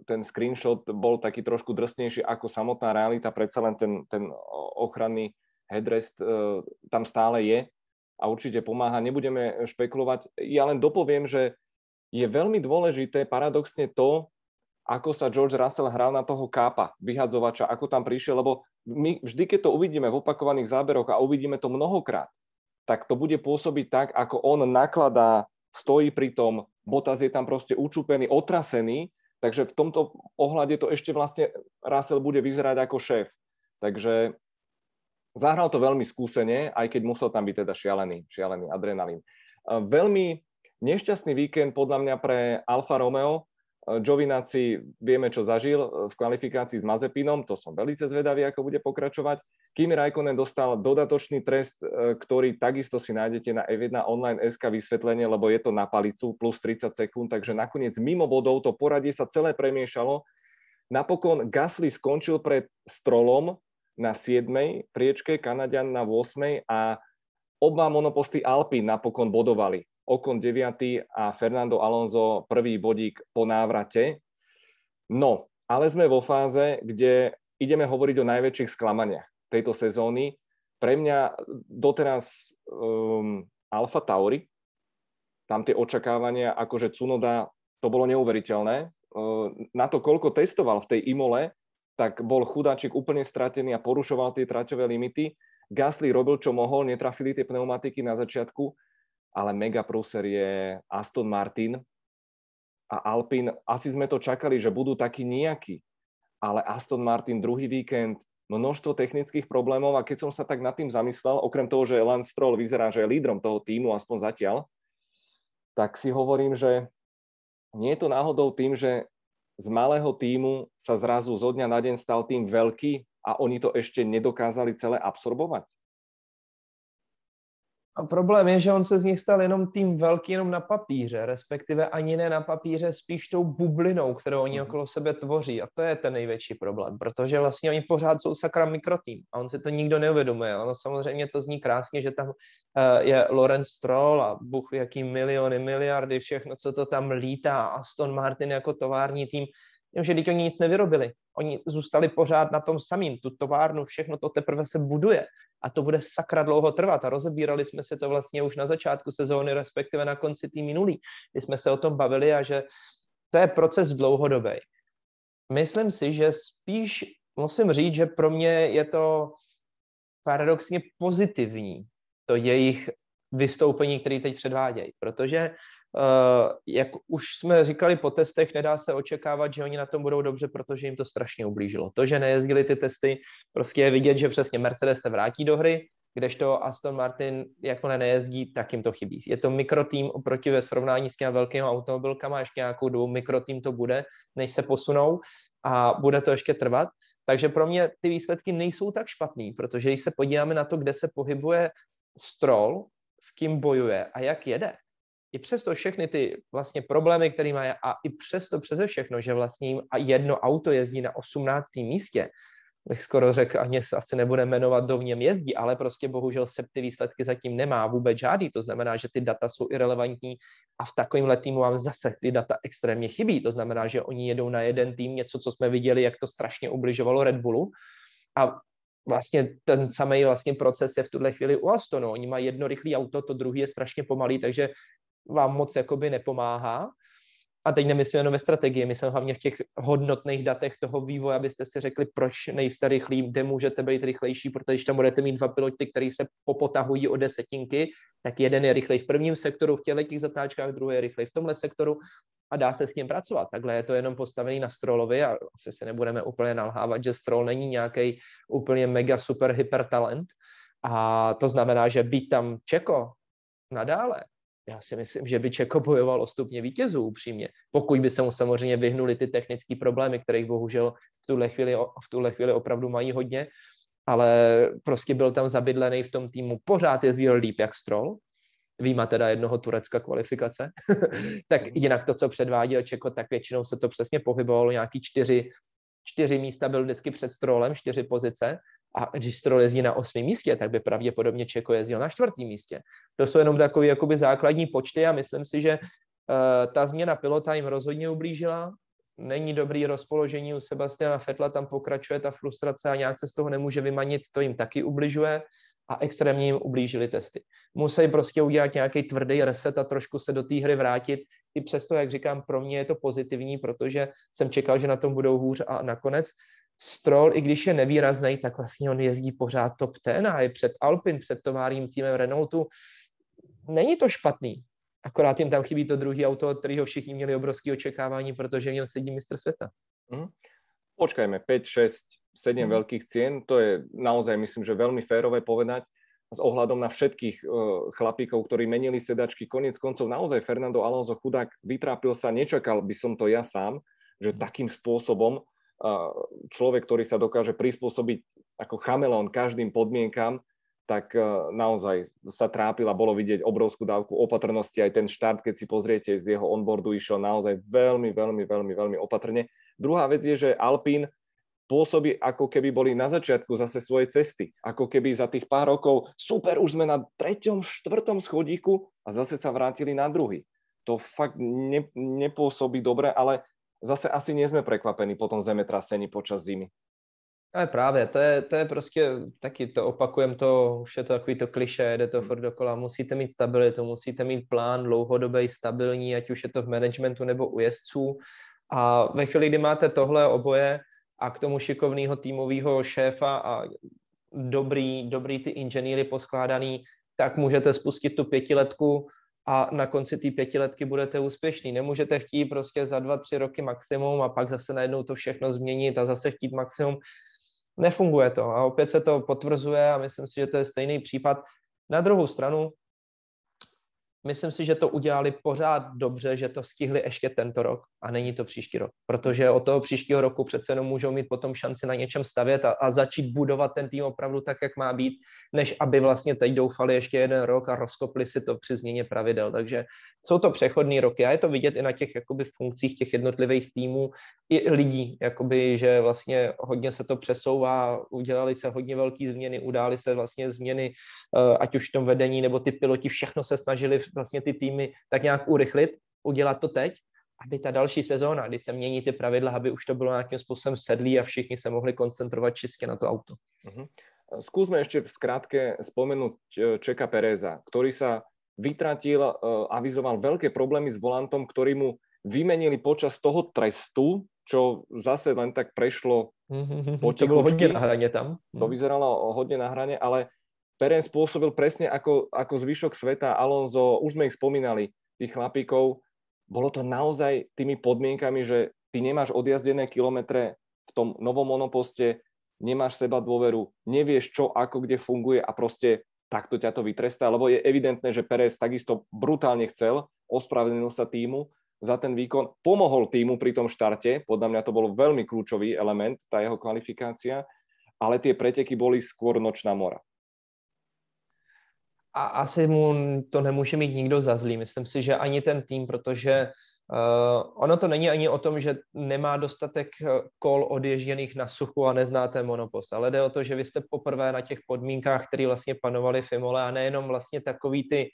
ten screenshot bol taký trošku drsnejší ako samotná realita, predsa len ten, ten ochranný headrest uh, tam stále je a určite pomáha. Nebudeme špekulovať. Ja len dopoviem, že je veľmi dôležité paradoxne to, ako sa George Russell hral na toho kápa, vyhadzovača, ako tam prišiel, lebo my vždy, keď to uvidíme v opakovaných záberoch a uvidíme to mnohokrát, tak to bude pôsobiť tak, ako on nakladá, stojí pri tom, Botas je tam proste učúpený, otrasený Takže v tomto ohľade to ešte vlastne Russell bude vyzerať ako šéf. Takže zahral to veľmi skúsene, aj keď musel tam byť teda šialený, šialený adrenalín. Veľmi nešťastný víkend podľa mňa pre Alfa Romeo. Giovinazzi vieme, čo zažil v kvalifikácii s Mazepinom, to som veľmi zvedavý, ako bude pokračovať. Kimi Raikkonen dostal dodatočný trest, e, ktorý takisto si nájdete na F1 online SK vysvetlenie, lebo je to na palicu plus 30 sekúnd, takže nakoniec mimo bodov to poradie sa celé premiešalo. Napokon Gasly skončil pred Strolom na 7. priečke, Kanadian na 8. a oba monoposty Alpy napokon bodovali. Okon 9. a Fernando Alonso prvý bodík po návrate. No, ale sme vo fáze, kde ideme hovoriť o najväčších sklamaniach tejto sezóny. Pre mňa doteraz um, Alfa Tauri, tam tie očakávania, akože Cunoda, to bolo neuveriteľné. Uh, na to, koľko testoval v tej Imole, tak bol chudáčik úplne stratený a porušoval tie traťové limity. Gasly robil, čo mohol, netrafili tie pneumatiky na začiatku, ale mega prúser je Aston Martin a Alpine. Asi sme to čakali, že budú takí nejakí, ale Aston Martin druhý víkend množstvo technických problémov a keď som sa tak nad tým zamyslel, okrem toho, že Lance Stroll vyzerá, že je lídrom toho týmu, aspoň zatiaľ, tak si hovorím, že nie je to náhodou tým, že z malého týmu sa zrazu zo dňa na deň stal tým veľký a oni to ešte nedokázali celé absorbovať? A problém je, že on se z nich stal jenom tým velký jenom na papíře, respektive ani ne na papíře, spíš tou bublinou, kterou oni mm. okolo sebe tvoří. A to je ten největší problém, protože vlastně oni pořád jsou sakra mikrotým a on si to nikdo neuvědomuje. Ono samozřejmě to zní krásně, že tam uh, je Lorenz Stroll a buch jaký miliony, miliardy, všechno, co to tam lítá, Aston Martin jako tovární tým, že teď oni nic nevyrobili. Oni zůstali pořád na tom samým, tu továrnu, všechno to teprve se buduje a to bude sakra dlouho trvat. A rozebírali jsme se to vlastně už na začátku sezóny, respektive na konci tý minulý, kdy jsme se o tom bavili a že to je proces dlouhodobý. Myslím si, že spíš musím říct, že pro mě je to paradoxně pozitivní, to jejich vystoupení, které teď předvádějí, protože jak už jsme říkali po testech, nedá se očekávat, že oni na tom budou dobře, protože jim to strašně ublížilo. To, že nejezdili ty testy, prostě je vidět, že přesně Mercedes se vrátí do hry, kdežto Aston Martin, jakmile nejezdí, tak jim to chybí. Je to mikrotým oproti ve srovnání s těmi velkými automobilkama, ještě nějakou dobu mikrotým to bude, než se posunou a bude to ještě trvat. Takže pro mě ty výsledky nejsou tak špatný, protože když se podíváme na to, kde se pohybuje Stroll, s kým bojuje a jak jede, i přesto všechny ty vlastně problémy, které má a i přesto přeze všechno, že vlastně jedno auto jezdí na 18. místě, bych skoro řekl, ani se asi nebude jmenovat, do v něm jezdí, ale prostě bohužel se ty výsledky zatím nemá vůbec žádný, to znamená, že ty data jsou irrelevantní a v takovém týmu vám zase ty data extrémně chybí, to znamená, že oni jedou na jeden tým, něco, co jsme viděli, jak to strašně ubližovalo Red Bullu a vlastně ten samý vlastně proces je v tuhle chvíli u Astonu. Oni mají jedno rychlé auto, to druhé je strašně pomalý, takže vám moc jakoby nepomáhá. A teď nemyslím jenom ve strategii, myslím hlavně v těch hodnotných datech toho vývoje, abyste si řekli, proč nejste rychlí, kde můžete být rychlejší, protože když tam budete mít dva piloty, který se popotahují o desetinky, tak jeden je rychlej v prvním sektoru, v těchto těch zatáčkách, druhý je rychlej v tomhle sektoru a dá se s ním pracovat. Takhle je to jenom postavený na Strollovi a asi se nebudeme úplně nalhávat, že Stroll není nějaký úplně mega super hypertalent. A to znamená, že být tam Čeko nadále, já si myslím, že by Čeko bojoval o stupně vítězů upřímně, pokud by se mu samozřejmě vyhnuli ty technické problémy, kterých bohužel v tuhle chvíli, v tuhle chvíli opravdu mají hodně, ale prostě byl tam zabydlený v tom týmu, pořád jezdil líp jak Stroll, výjima teda jednoho turecka kvalifikace, tak jinak to, co předváděl Čeko, tak většinou se to přesně pohybovalo nějaký čtyři, čtyři místa byl vždycky před Strollem, čtyři pozice a když Stroll jezdí na osmém místě, tak by pravděpodobně Čeko jezdil na čtvrtém místě. To jsou jenom takové jakoby základní počty a myslím si, že uh, ta změna pilota jim rozhodně ublížila. Není dobrý rozpoložení u Sebastiana Fetla, tam pokračuje ta frustrace a nějak se z toho nemůže vymanit, to jim taky ubližuje a extrémně jim ublížili testy. Musí prostě udělat nějaký tvrdý reset a trošku se do té hry vrátit. I přesto, jak říkám, pro mě je to pozitivní, protože jsem čekal, že na tom budou hůř a nakonec Stroll, i když je nevýrazný, tak vlastně on jezdí pořád top ten a je před Alpin, před továrním týmem Renaultu. Není to špatný. Akorát jim tam chybí to druhý auto, od kterého všichni měli obrovské očekávání, protože v něm sedí mistr světa. Mm. Počkajme, 5, 6, 7 mm. veľkých cien, to je naozaj, myslím, že veľmi férové povedať s ohľadom na všetkých uh, chlapíkov, ktorí menili sedačky. Konec koncov naozaj Fernando Alonso chudák vytrápil sa, nečakal by som to ja sám, že takým spôsobom človek, ktorý sa dokáže prispôsobiť ako chameleon každým podmienkam, tak uh, naozaj sa trápil a bolo vidieť obrovskú dávku opatrnosti. Aj ten štart, keď si pozriete z jeho onboardu, išiel naozaj veľmi, veľmi, veľmi, veľmi opatrne. Druhá vec je, že Alpín pôsobí, ako keby boli na začiatku zase svojej cesty. Ako keby za tých pár rokov, super, už sme na treťom, štvrtom schodíku a zase sa vrátili na druhý. To fakt ne, nepôsobí dobre, ale zase asi nie sme prekvapení po tom zemetrasení počas zimy. Ale právě, to je, to je prostě taky to opakujem to, už je to takový to kliše, jde to furt dokola, musíte mít stabilitu, musíte mít plán dlouhodobý, stabilní, ať už je to v managementu nebo u jezdců. A ve chvíli, kdy máte tohle oboje, a k tomu šikovného týmového šéfa a dobrý, dobrý ty inženýry poskládaný, tak můžete spustit tu pětiletku a na konci té pětiletky budete úspěšný. Nemůžete chtít prostě za dva, tři roky maximum a pak zase najednou to všechno změnit a zase chtít maximum. Nefunguje to a opět se to potvrzuje a myslím si, že to je stejný případ. Na druhou stranu, myslím si, že to udělali pořád dobře, že to stihli ještě tento rok a není to příští rok, protože od toho příštího roku přece jenom můžou mít potom šanci na něčem stavět a, a začít budovat ten tým opravdu tak, jak má být, než aby vlastně teď doufali ještě jeden rok a rozkopli si to při změně pravidel. Takže jsou to přechodní roky a je to vidět i na těch jakoby funkcích těch jednotlivých týmů i lidí, jakoby, že vlastně hodně se to přesouvá, udělali se hodně velké změny, udály se vlastně změny, eh, ať už v tom vedení nebo ty piloti, všechno se snažili vlastně ty týmy tak nějak urychlit, udělat to teď aby ta další sezóna, kdy se mění ty pravidla, aby už to bylo nějakým způsobem sedlý a všichni se mohli koncentrovat čistě na to auto. Uh-huh. Skúsme ešte v skratke spomenúť e, Čeka Pereza, ktorý sa vytratil, e, avizoval veľké problémy s volantom, ktorý mu vymenili počas toho trestu, čo zase len tak prešlo mm-hmm, To bolo hodne na hrane tam. To vyzeralo hodne na hrane, ale Perez spôsobil presne ako, ako zvyšok sveta. Alonso, už sme ich spomínali, tých chlapíkov, bolo to naozaj tými podmienkami, že ty nemáš odjazdené kilometre v tom novom monoposte, nemáš seba dôveru, nevieš čo, ako, kde funguje a proste takto ťa to vytrestá, lebo je evidentné, že Perez takisto brutálne chcel, ospravedlnil sa týmu za ten výkon, pomohol týmu pri tom štarte, podľa mňa to bol veľmi kľúčový element, tá jeho kvalifikácia, ale tie preteky boli skôr nočná mora a asi mu to nemůže mít nikdo za zlý. Myslím si, že ani ten tým, protože uh, ono to není ani o tom, že nemá dostatek eh, kol odježděných na suchu a neznáte monopost, ale jde o to, že vy jste poprvé na těch podmínkách, které vlastně panovaly v Imole a nejenom vlastně takový ty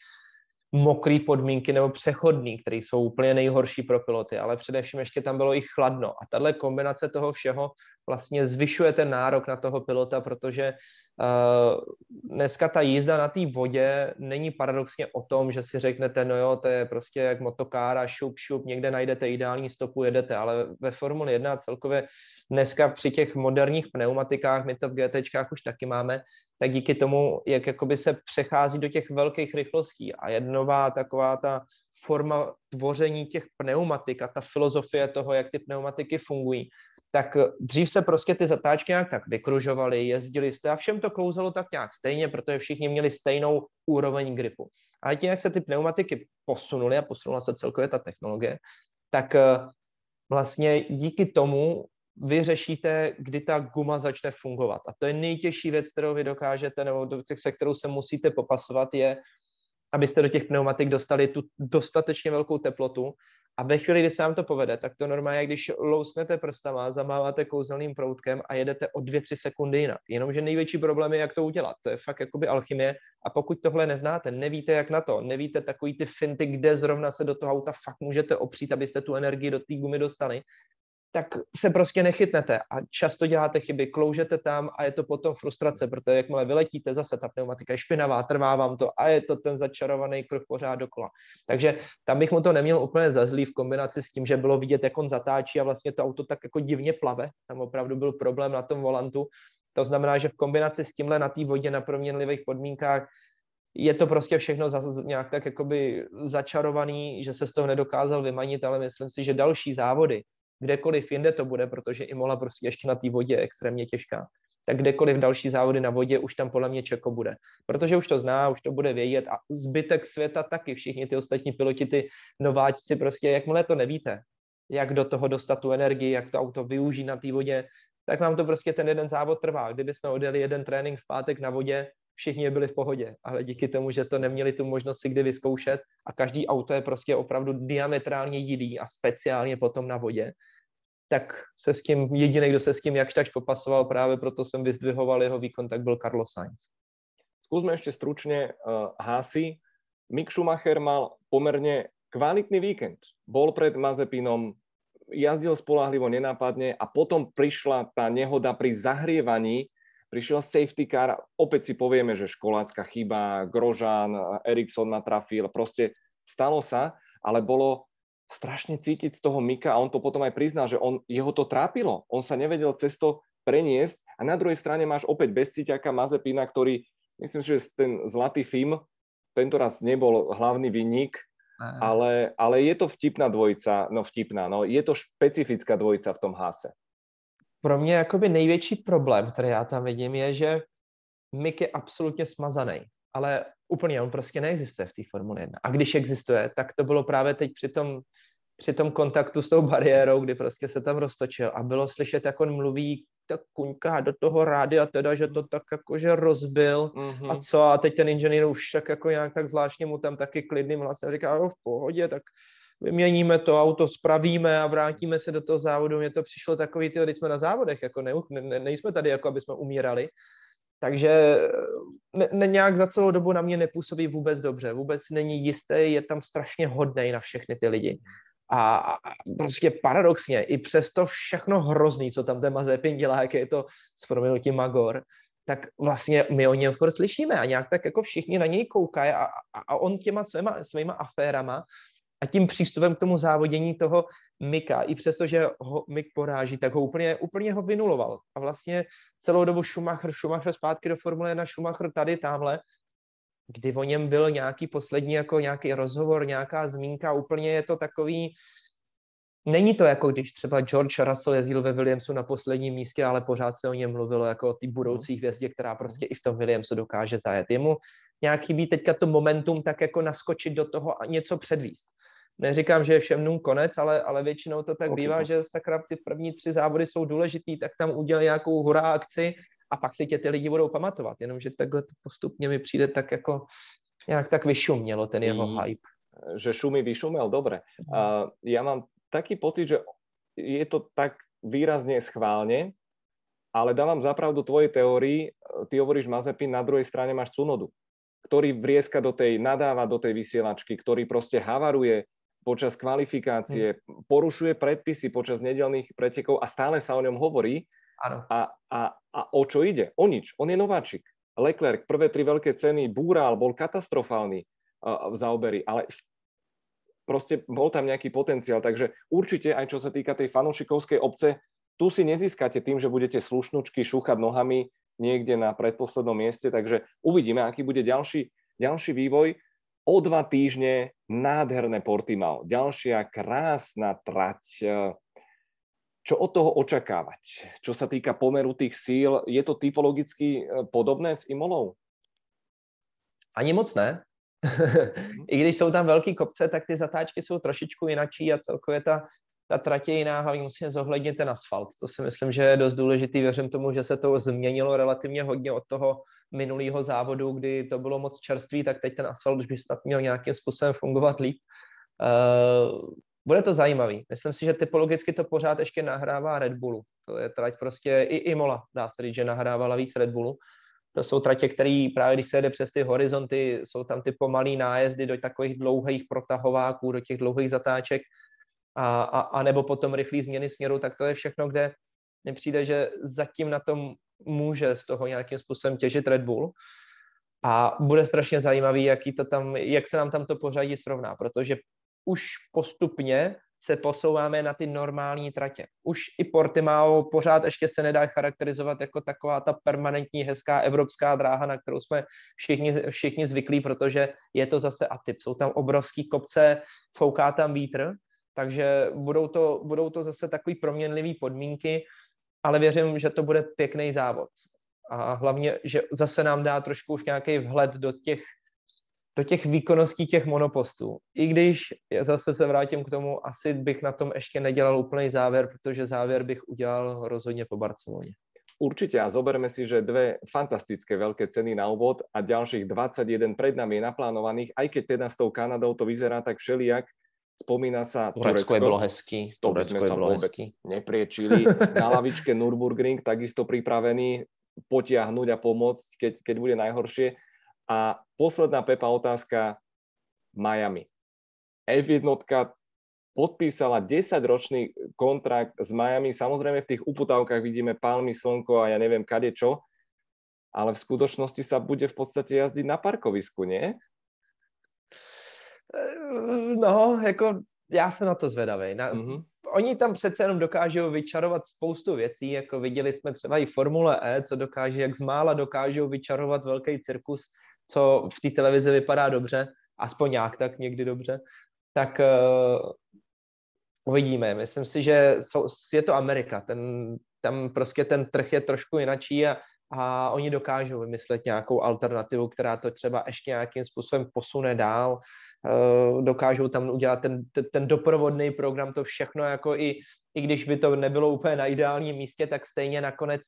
mokrý podmínky nebo přechodný, které jsou úplně nejhorší pro piloty, ale především ještě tam bylo i chladno. A tahle kombinace toho všeho vlastně zvyšuje ten nárok na toho pilota, protože Uh, dneska ta jízda na té vodě není paradoxně o tom, že si řeknete, no jo, to je prostě jak motokára, šup, šup, někde najdete ideální stopu, jedete, ale ve Formule 1 celkově dneska při těch moderních pneumatikách, my to v GTčkách už taky máme, tak díky tomu, jak jakoby se přechází do těch velkých rychlostí a jednová taková ta forma tvoření těch pneumatik a ta filozofie toho, jak ty pneumatiky fungují, tak dřív se prostě ty zatáčky nějak tak vykružovaly, jezdili jste a všem to klouzalo tak nějak stejně, protože všichni měli stejnou úroveň gripu. Ale tím, jak se ty pneumatiky posunuly a posunula se celkově ta technologie, tak eh, vlastně díky tomu vy řešíte, kdy ta guma začne fungovat. A to je nejtěžší věc, kterou vy dokážete, nebo se kterou se musíte popasovat, je, abyste do těch pneumatik dostali tu dostatečně velkou teplotu, a ve chvíli, kdy se vám to povede, tak to normálně, když lousnete prstama, zamáváte kouzelným proutkem a jedete o 2-3 sekundy jinak. Jenomže největší problém je, jak to udělat. To je fakt jakoby alchymie. A pokud tohle neznáte, nevíte, jak na to, nevíte takový ty finty, kde zrovna se do toho auta fakt můžete opřít, abyste tu energii do té gumy dostali, tak se prostě nechytnete a často děláte chyby, kloužete tam a je to potom frustrace, protože jakmile vyletíte, zase ta pneumatika je špinavá, trvá vám to a je to ten začarovaný kruh pořád dokola. Takže tam bych mu to neměl úplně za zlý v kombinaci s tím, že bylo vidět, jak on zatáčí a vlastně to auto tak jako divně plave. Tam opravdu byl problém na tom volantu. To znamená, že v kombinaci s tímhle na té vodě na proměnlivých podmínkách je to prostě všechno za, nějak tak jakoby začarovaný, že se z toho nedokázal vymanit, ale myslím si, že další závody, kdekoliv jinde to bude, protože Imola prostě ještě na té vodě je extrémně těžká, tak kdekoliv další závody na vodě už tam podle mě Čeko bude. Protože už to zná, už to bude vědět a zbytek světa taky, všichni ty ostatní piloti, ty nováčci prostě, jakmile to nevíte, jak do toho dostat tu energii, jak to auto využít na té vodě, tak vám to prostě ten jeden závod trvá. Kdyby jsme odjeli jeden trénink v pátek na vodě, všichni byli v pohodě, ale díky tomu, že to neměli tu možnost si kdy vyzkoušet a každý auto je prostě opravdu diametrálně jiný a speciálně potom na vodě, tak se s tím, jediný, kdo se s tím jakž tak popasoval, právě proto jsem vyzdvihoval jeho výkon, tak byl Carlos Sainz. Skúsme ešte stručne uh, Hasi. Mick Schumacher mal pomerne kvalitný víkend. Bol pred Mazepinom, jazdil spolahlivo, nenápadne a potom prišla tá nehoda pri zahrievaní prišiel safety car, opäť si povieme, že školácka chyba, Grožan, Eriksson natrafil, proste stalo sa, ale bolo strašne cítiť z toho Mika a on to potom aj priznal, že on, jeho to trápilo. On sa nevedel cez to preniesť a na druhej strane máš opäť bezcíťaka Mazepina, ktorý, myslím, že ten zlatý film tento raz nebol hlavný vinník, ale, ale je to vtipná dvojica, no vtipná, no je to špecifická dvojica v tom hase pro mě jakoby největší problém, který já tam vidím, je, že Mick je absolutně smazaný, ale úplně on prostě neexistuje v té Formule 1. A když existuje, tak to bylo právě teď při tom, při tom kontaktu s tou bariérou, kdy prostě se tam roztočil a bylo slyšet, jak on mluví tak kuňka do toho rádia teda, že to tak jakože rozbil mm-hmm. a co a teď ten inženýr už tak jako nějak tak zvláštně mu tam taky klidným hlasem říká, v pohodě, tak vyměníme to auto, spravíme a vrátíme se do toho závodu. Mně to přišlo takový, ty, když jsme na závodech, jako ne, ne, nejsme tady, jako aby jsme umírali. Takže ne, ne, nějak za celou dobu na mě nepůsobí vůbec dobře. Vůbec není jistý, je tam strašně hodnej na všechny ty lidi. A, prostě paradoxně, i přes to všechno hrozný, co tam ten Mazepin dělá, jak je to s proměnutím Magor, tak vlastně my o něm slyšíme a nějak tak jako všichni na něj koukají a, a, a on těma svýma, svýma aférama a tím přístupem k tomu závodění toho Mika, i přesto, že ho Mik poráží, tak ho úplně, úplně ho vynuloval. A vlastně celou dobu Schumacher, Schumacher zpátky do Formule 1, Schumacher tady, tamhle, kdy o něm byl nějaký poslední, jako nějaký rozhovor, nějaká zmínka, úplně je to takový, Není to jako když třeba George Russell jezdil ve Williamsu na posledním místě, ale pořád se o něm mluvilo jako o té budoucí hvězdě, která prostě i v tom Williamsu dokáže zajet. Jemu nějak chybí teďka to momentum tak jako naskočit do toho a něco předvíst neříkám, že je všem nům konec, ale, ale většinou to tak Určitě. bývá, že sakra ty první tři závody jsou důležitý, tak tam udělej nějakou hurá akci a pak si tě ty lidi budou pamatovat. Jenomže takhle to postupně mi přijde tak jako nějak tak vyšumělo ten jeho mm, hype. Že šumí vyšumel, dobre. Uh, ja mám taký pocit, že je to tak výrazne schválne, ale dávam zapravdu tvojej teórii. Ty hovoríš Mazepin, na druhej strane máš Cunodu, ktorý vrieska do tej, nadáva do tej vysielačky, ktorý proste havaruje, počas kvalifikácie, hmm. porušuje predpisy počas nedelných pretekov a stále sa o ňom hovorí. Ano. A, a, a o čo ide? O nič. On je nováčik. Leclerc, prvé tri veľké ceny, búral, bol katastrofálny uh, v zaoberi, ale proste bol tam nejaký potenciál. Takže určite, aj čo sa týka tej fanošikovskej obce, tu si nezískate tým, že budete slušnučky šúchať nohami niekde na predposlednom mieste, takže uvidíme, aký bude ďalší, ďalší vývoj o dva týždne nádherné Portimao. Ďalšia krásna trať. Čo od toho očakávať? Čo sa týka pomeru tých síl, je to typologicky eh, podobné s Imolou? Ani moc ne. Mhm. I když jsou tam velký kopce, tak ty zatáčky jsou trošičku jinačí a celkově ta, ta trať je jiná, hlavně musíme zohlednit ten asfalt. To si myslím, že je dost důležitý. Věřím tomu, že se to změnilo relativně hodně od toho minulého závodu, kdy to bylo moc čerstvý, tak teď ten asfalt už by snad měl nějakým způsobem fungovat líp. Uh, bude to zajímavý. Myslím si, že typologicky to pořád ještě nahrává Red Bullu. To je trať prostě i Imola, dá se říct, že nahrávala víc Red Bullu. To jsou tratě, které právě když se jde přes ty horizonty, jsou tam ty pomalý nájezdy do takových dlouhých protahováků, do těch dlouhých zatáček, a, a, a nebo potom rychlé změny směru, tak to je všechno, kde mi přijde, že zatím na tom může z toho nějakým způsobem těžit Red Bull. A bude strašně zajímavý, jaký to tam, jak se nám tam to pořadí srovná, protože už postupně se posouváme na ty normální tratě. Už i Portimao pořád ještě se nedá charakterizovat jako taková ta permanentní hezká evropská dráha, na kterou jsme všichni, všichni zvyklí, protože je to zase atyp. Jsou tam obrovský kopce, fouká tam vítr, takže budou to, budou to zase takový proměnlivý podmínky, ale věřím, že to bude pěkný závod. A hlavně, že zase nám dá trošku už nějaký vhled do těch do těch výkonností těch monopostů. I když zase se vrátím k tomu, asi bych na tom ještě nedělal úplný závěr, protože závěr bych udělal rozhodně po Barceloně. Určite a zoberme si, že dve fantastické veľké ceny na úvod a ďalších 21 pred nami je naplánovaných, aj keď teda s tou Kanadou to vyzerá tak všelijak, spomína sa Turecko. Turecko je bylo hezký. To by sme sa vôbec hezký. nepriečili. Na lavičke Nürburgring takisto pripravený potiahnuť a pomôcť, keď, keď bude najhoršie. A posledná Pepa otázka, Miami. F1 podpísala 10-ročný kontrakt s Miami. Samozrejme v tých uputávkach vidíme palmy, slnko a ja neviem kade čo, ale v skutočnosti sa bude v podstate jazdiť na parkovisku, nie? No, jako já jsem na to zvedavý. Na, mm-hmm. Oni tam přece jenom dokážou vyčarovat spoustu věcí, jako viděli jsme třeba i Formule E, co dokáže, jak z mála dokážou vyčarovat velký cirkus co v té televizi vypadá dobře, aspoň nějak tak někdy dobře, tak uh, uvidíme. Myslím si, že jsou, je to Amerika, ten, tam prostě ten trh je trošku jinačí a, a oni dokážou vymyslet nějakou alternativu, která to třeba ještě nějakým způsobem posune dál. Uh, dokážou tam udělat ten, ten, ten doprovodný program, to všechno, jako i, i když by to nebylo úplně na ideálním místě, tak stejně nakonec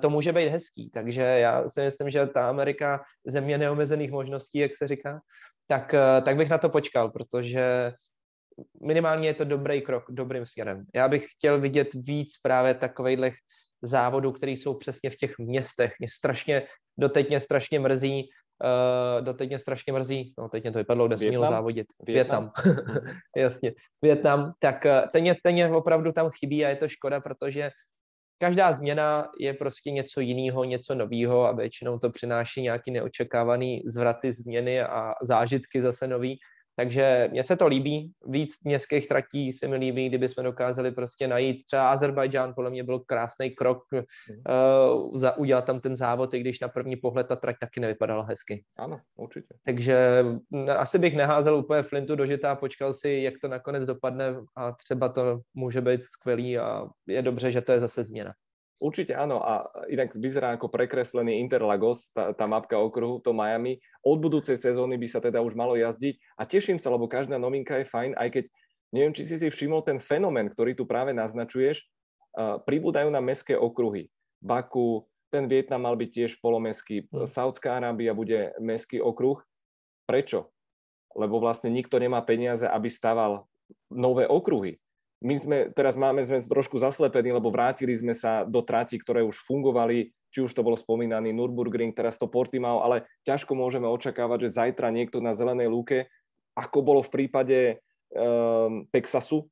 to může být hezký. Takže já si myslím, že ta Amerika, země neomezených možností, jak se říká, tak, eh, tak bych na to počkal, protože minimálně je to dobrý krok dobrým směrem. Já bych chtěl vidět víc právě takových závodů, které jsou přesně v těch městech. Mě strašně, doteď mě strašně mrzí, uh, doteď mě strašně mrzí, no teď mě to vypadlo, kde se mělo závodit. Větnam. Větnam. Jasně. Větnam. Tak ten, ten opravdu tam chybí a je to škoda, protože každá změna je prostě něco jiného, něco nového a většinou to přináší nějaký neočekávaný zvraty změny a zážitky zase nový. Takže mně se to líbí, víc městských tratí se mi líbí, kdyby jsme dokázali prostě najít třeba Azerbajdžán, podle mě byl krásný krok uh, za, udělat tam ten závod, i když na první pohled ta trať taky nevypadala hezky. Ano, určitě. Takže asi bych neházel úplně flintu do žita, počkal si, jak to nakonec dopadne a třeba to může být skvělý a je dobře, že to je zase změna. Určite áno a inak vyzerá ako prekreslený Interlagos, tá, tá mapka okruhu, to Miami. Od budúcej sezóny by sa teda už malo jazdiť a teším sa, lebo každá novinka je fajn, aj keď neviem, či si si všimol ten fenomén, ktorý tu práve naznačuješ, uh, pribúdajú na mestské okruhy. Baku, ten Vietnam mal byť tiež polomestský, hmm. Saudská Arábia bude mestský okruh. Prečo? Lebo vlastne nikto nemá peniaze, aby staval nové okruhy my sme, teraz máme, sme trošku zaslepení, lebo vrátili sme sa do trati, ktoré už fungovali, či už to bolo spomínaný Nürburgring, teraz to Portimao, ale ťažko môžeme očakávať, že zajtra niekto na zelenej lúke, ako bolo v prípade um, Texasu,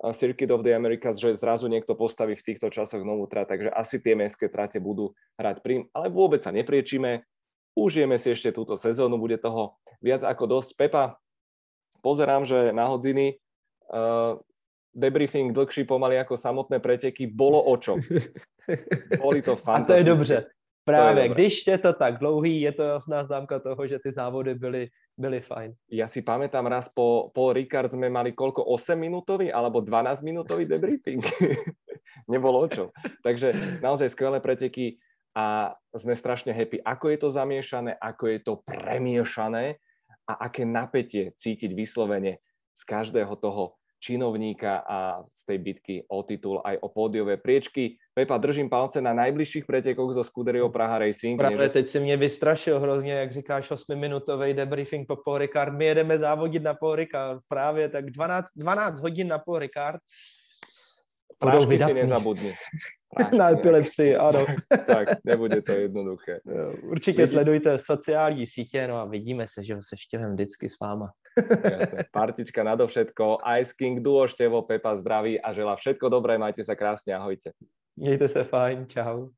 Circuit of the Americas, že zrazu niekto postaví v týchto časoch novú trať, takže asi tie mestské trate budú hrať prím, ale vôbec sa nepriečíme, užijeme si ešte túto sezónu, bude toho viac ako dosť. Pepa, pozerám, že na hodiny. Uh, debriefing dlhší pomaly ako samotné preteky, bolo o čom. Boli to fantastické. A to je dobře. Právě, je když je to tak dlouhý, je to jasná známka toho, že ty závody byly, byly fajn. Ja si pamätám raz po Paul Ricard sme mali koľko, 8 minútový alebo 12 minútový debriefing. Nebolo o čom. Takže naozaj skvelé preteky a sme strašne happy, ako je to zamiešané, ako je to premiešané a aké napätie cítiť vyslovene z každého toho činovníka a z tej bitky o titul aj o pódiové priečky. Pepa, držím palce na najbližších pretekoch zo Scuderio Praha Racing. Právě teď si mě vystrašil hrozně, jak říkáš, 8-minutový debriefing po Paul Ricard. My jedeme závodit na Paul Ricard. Právě tak 12, 12 hodin na Paul Ricard. Prášky si nezabudni. Prášky na epilepsii, ano. tak, nebude to jednoduché. Určitě Vidí... sledujte sociální sítě, no a vidíme se, že se štěvem vždycky s váma. Jasné. Partička nadovšetko. Ice King, Duo Števo, Pepa zdraví a želá všetko dobré. Majte sa krásne. Ahojte. Mějte se fajn. Čau.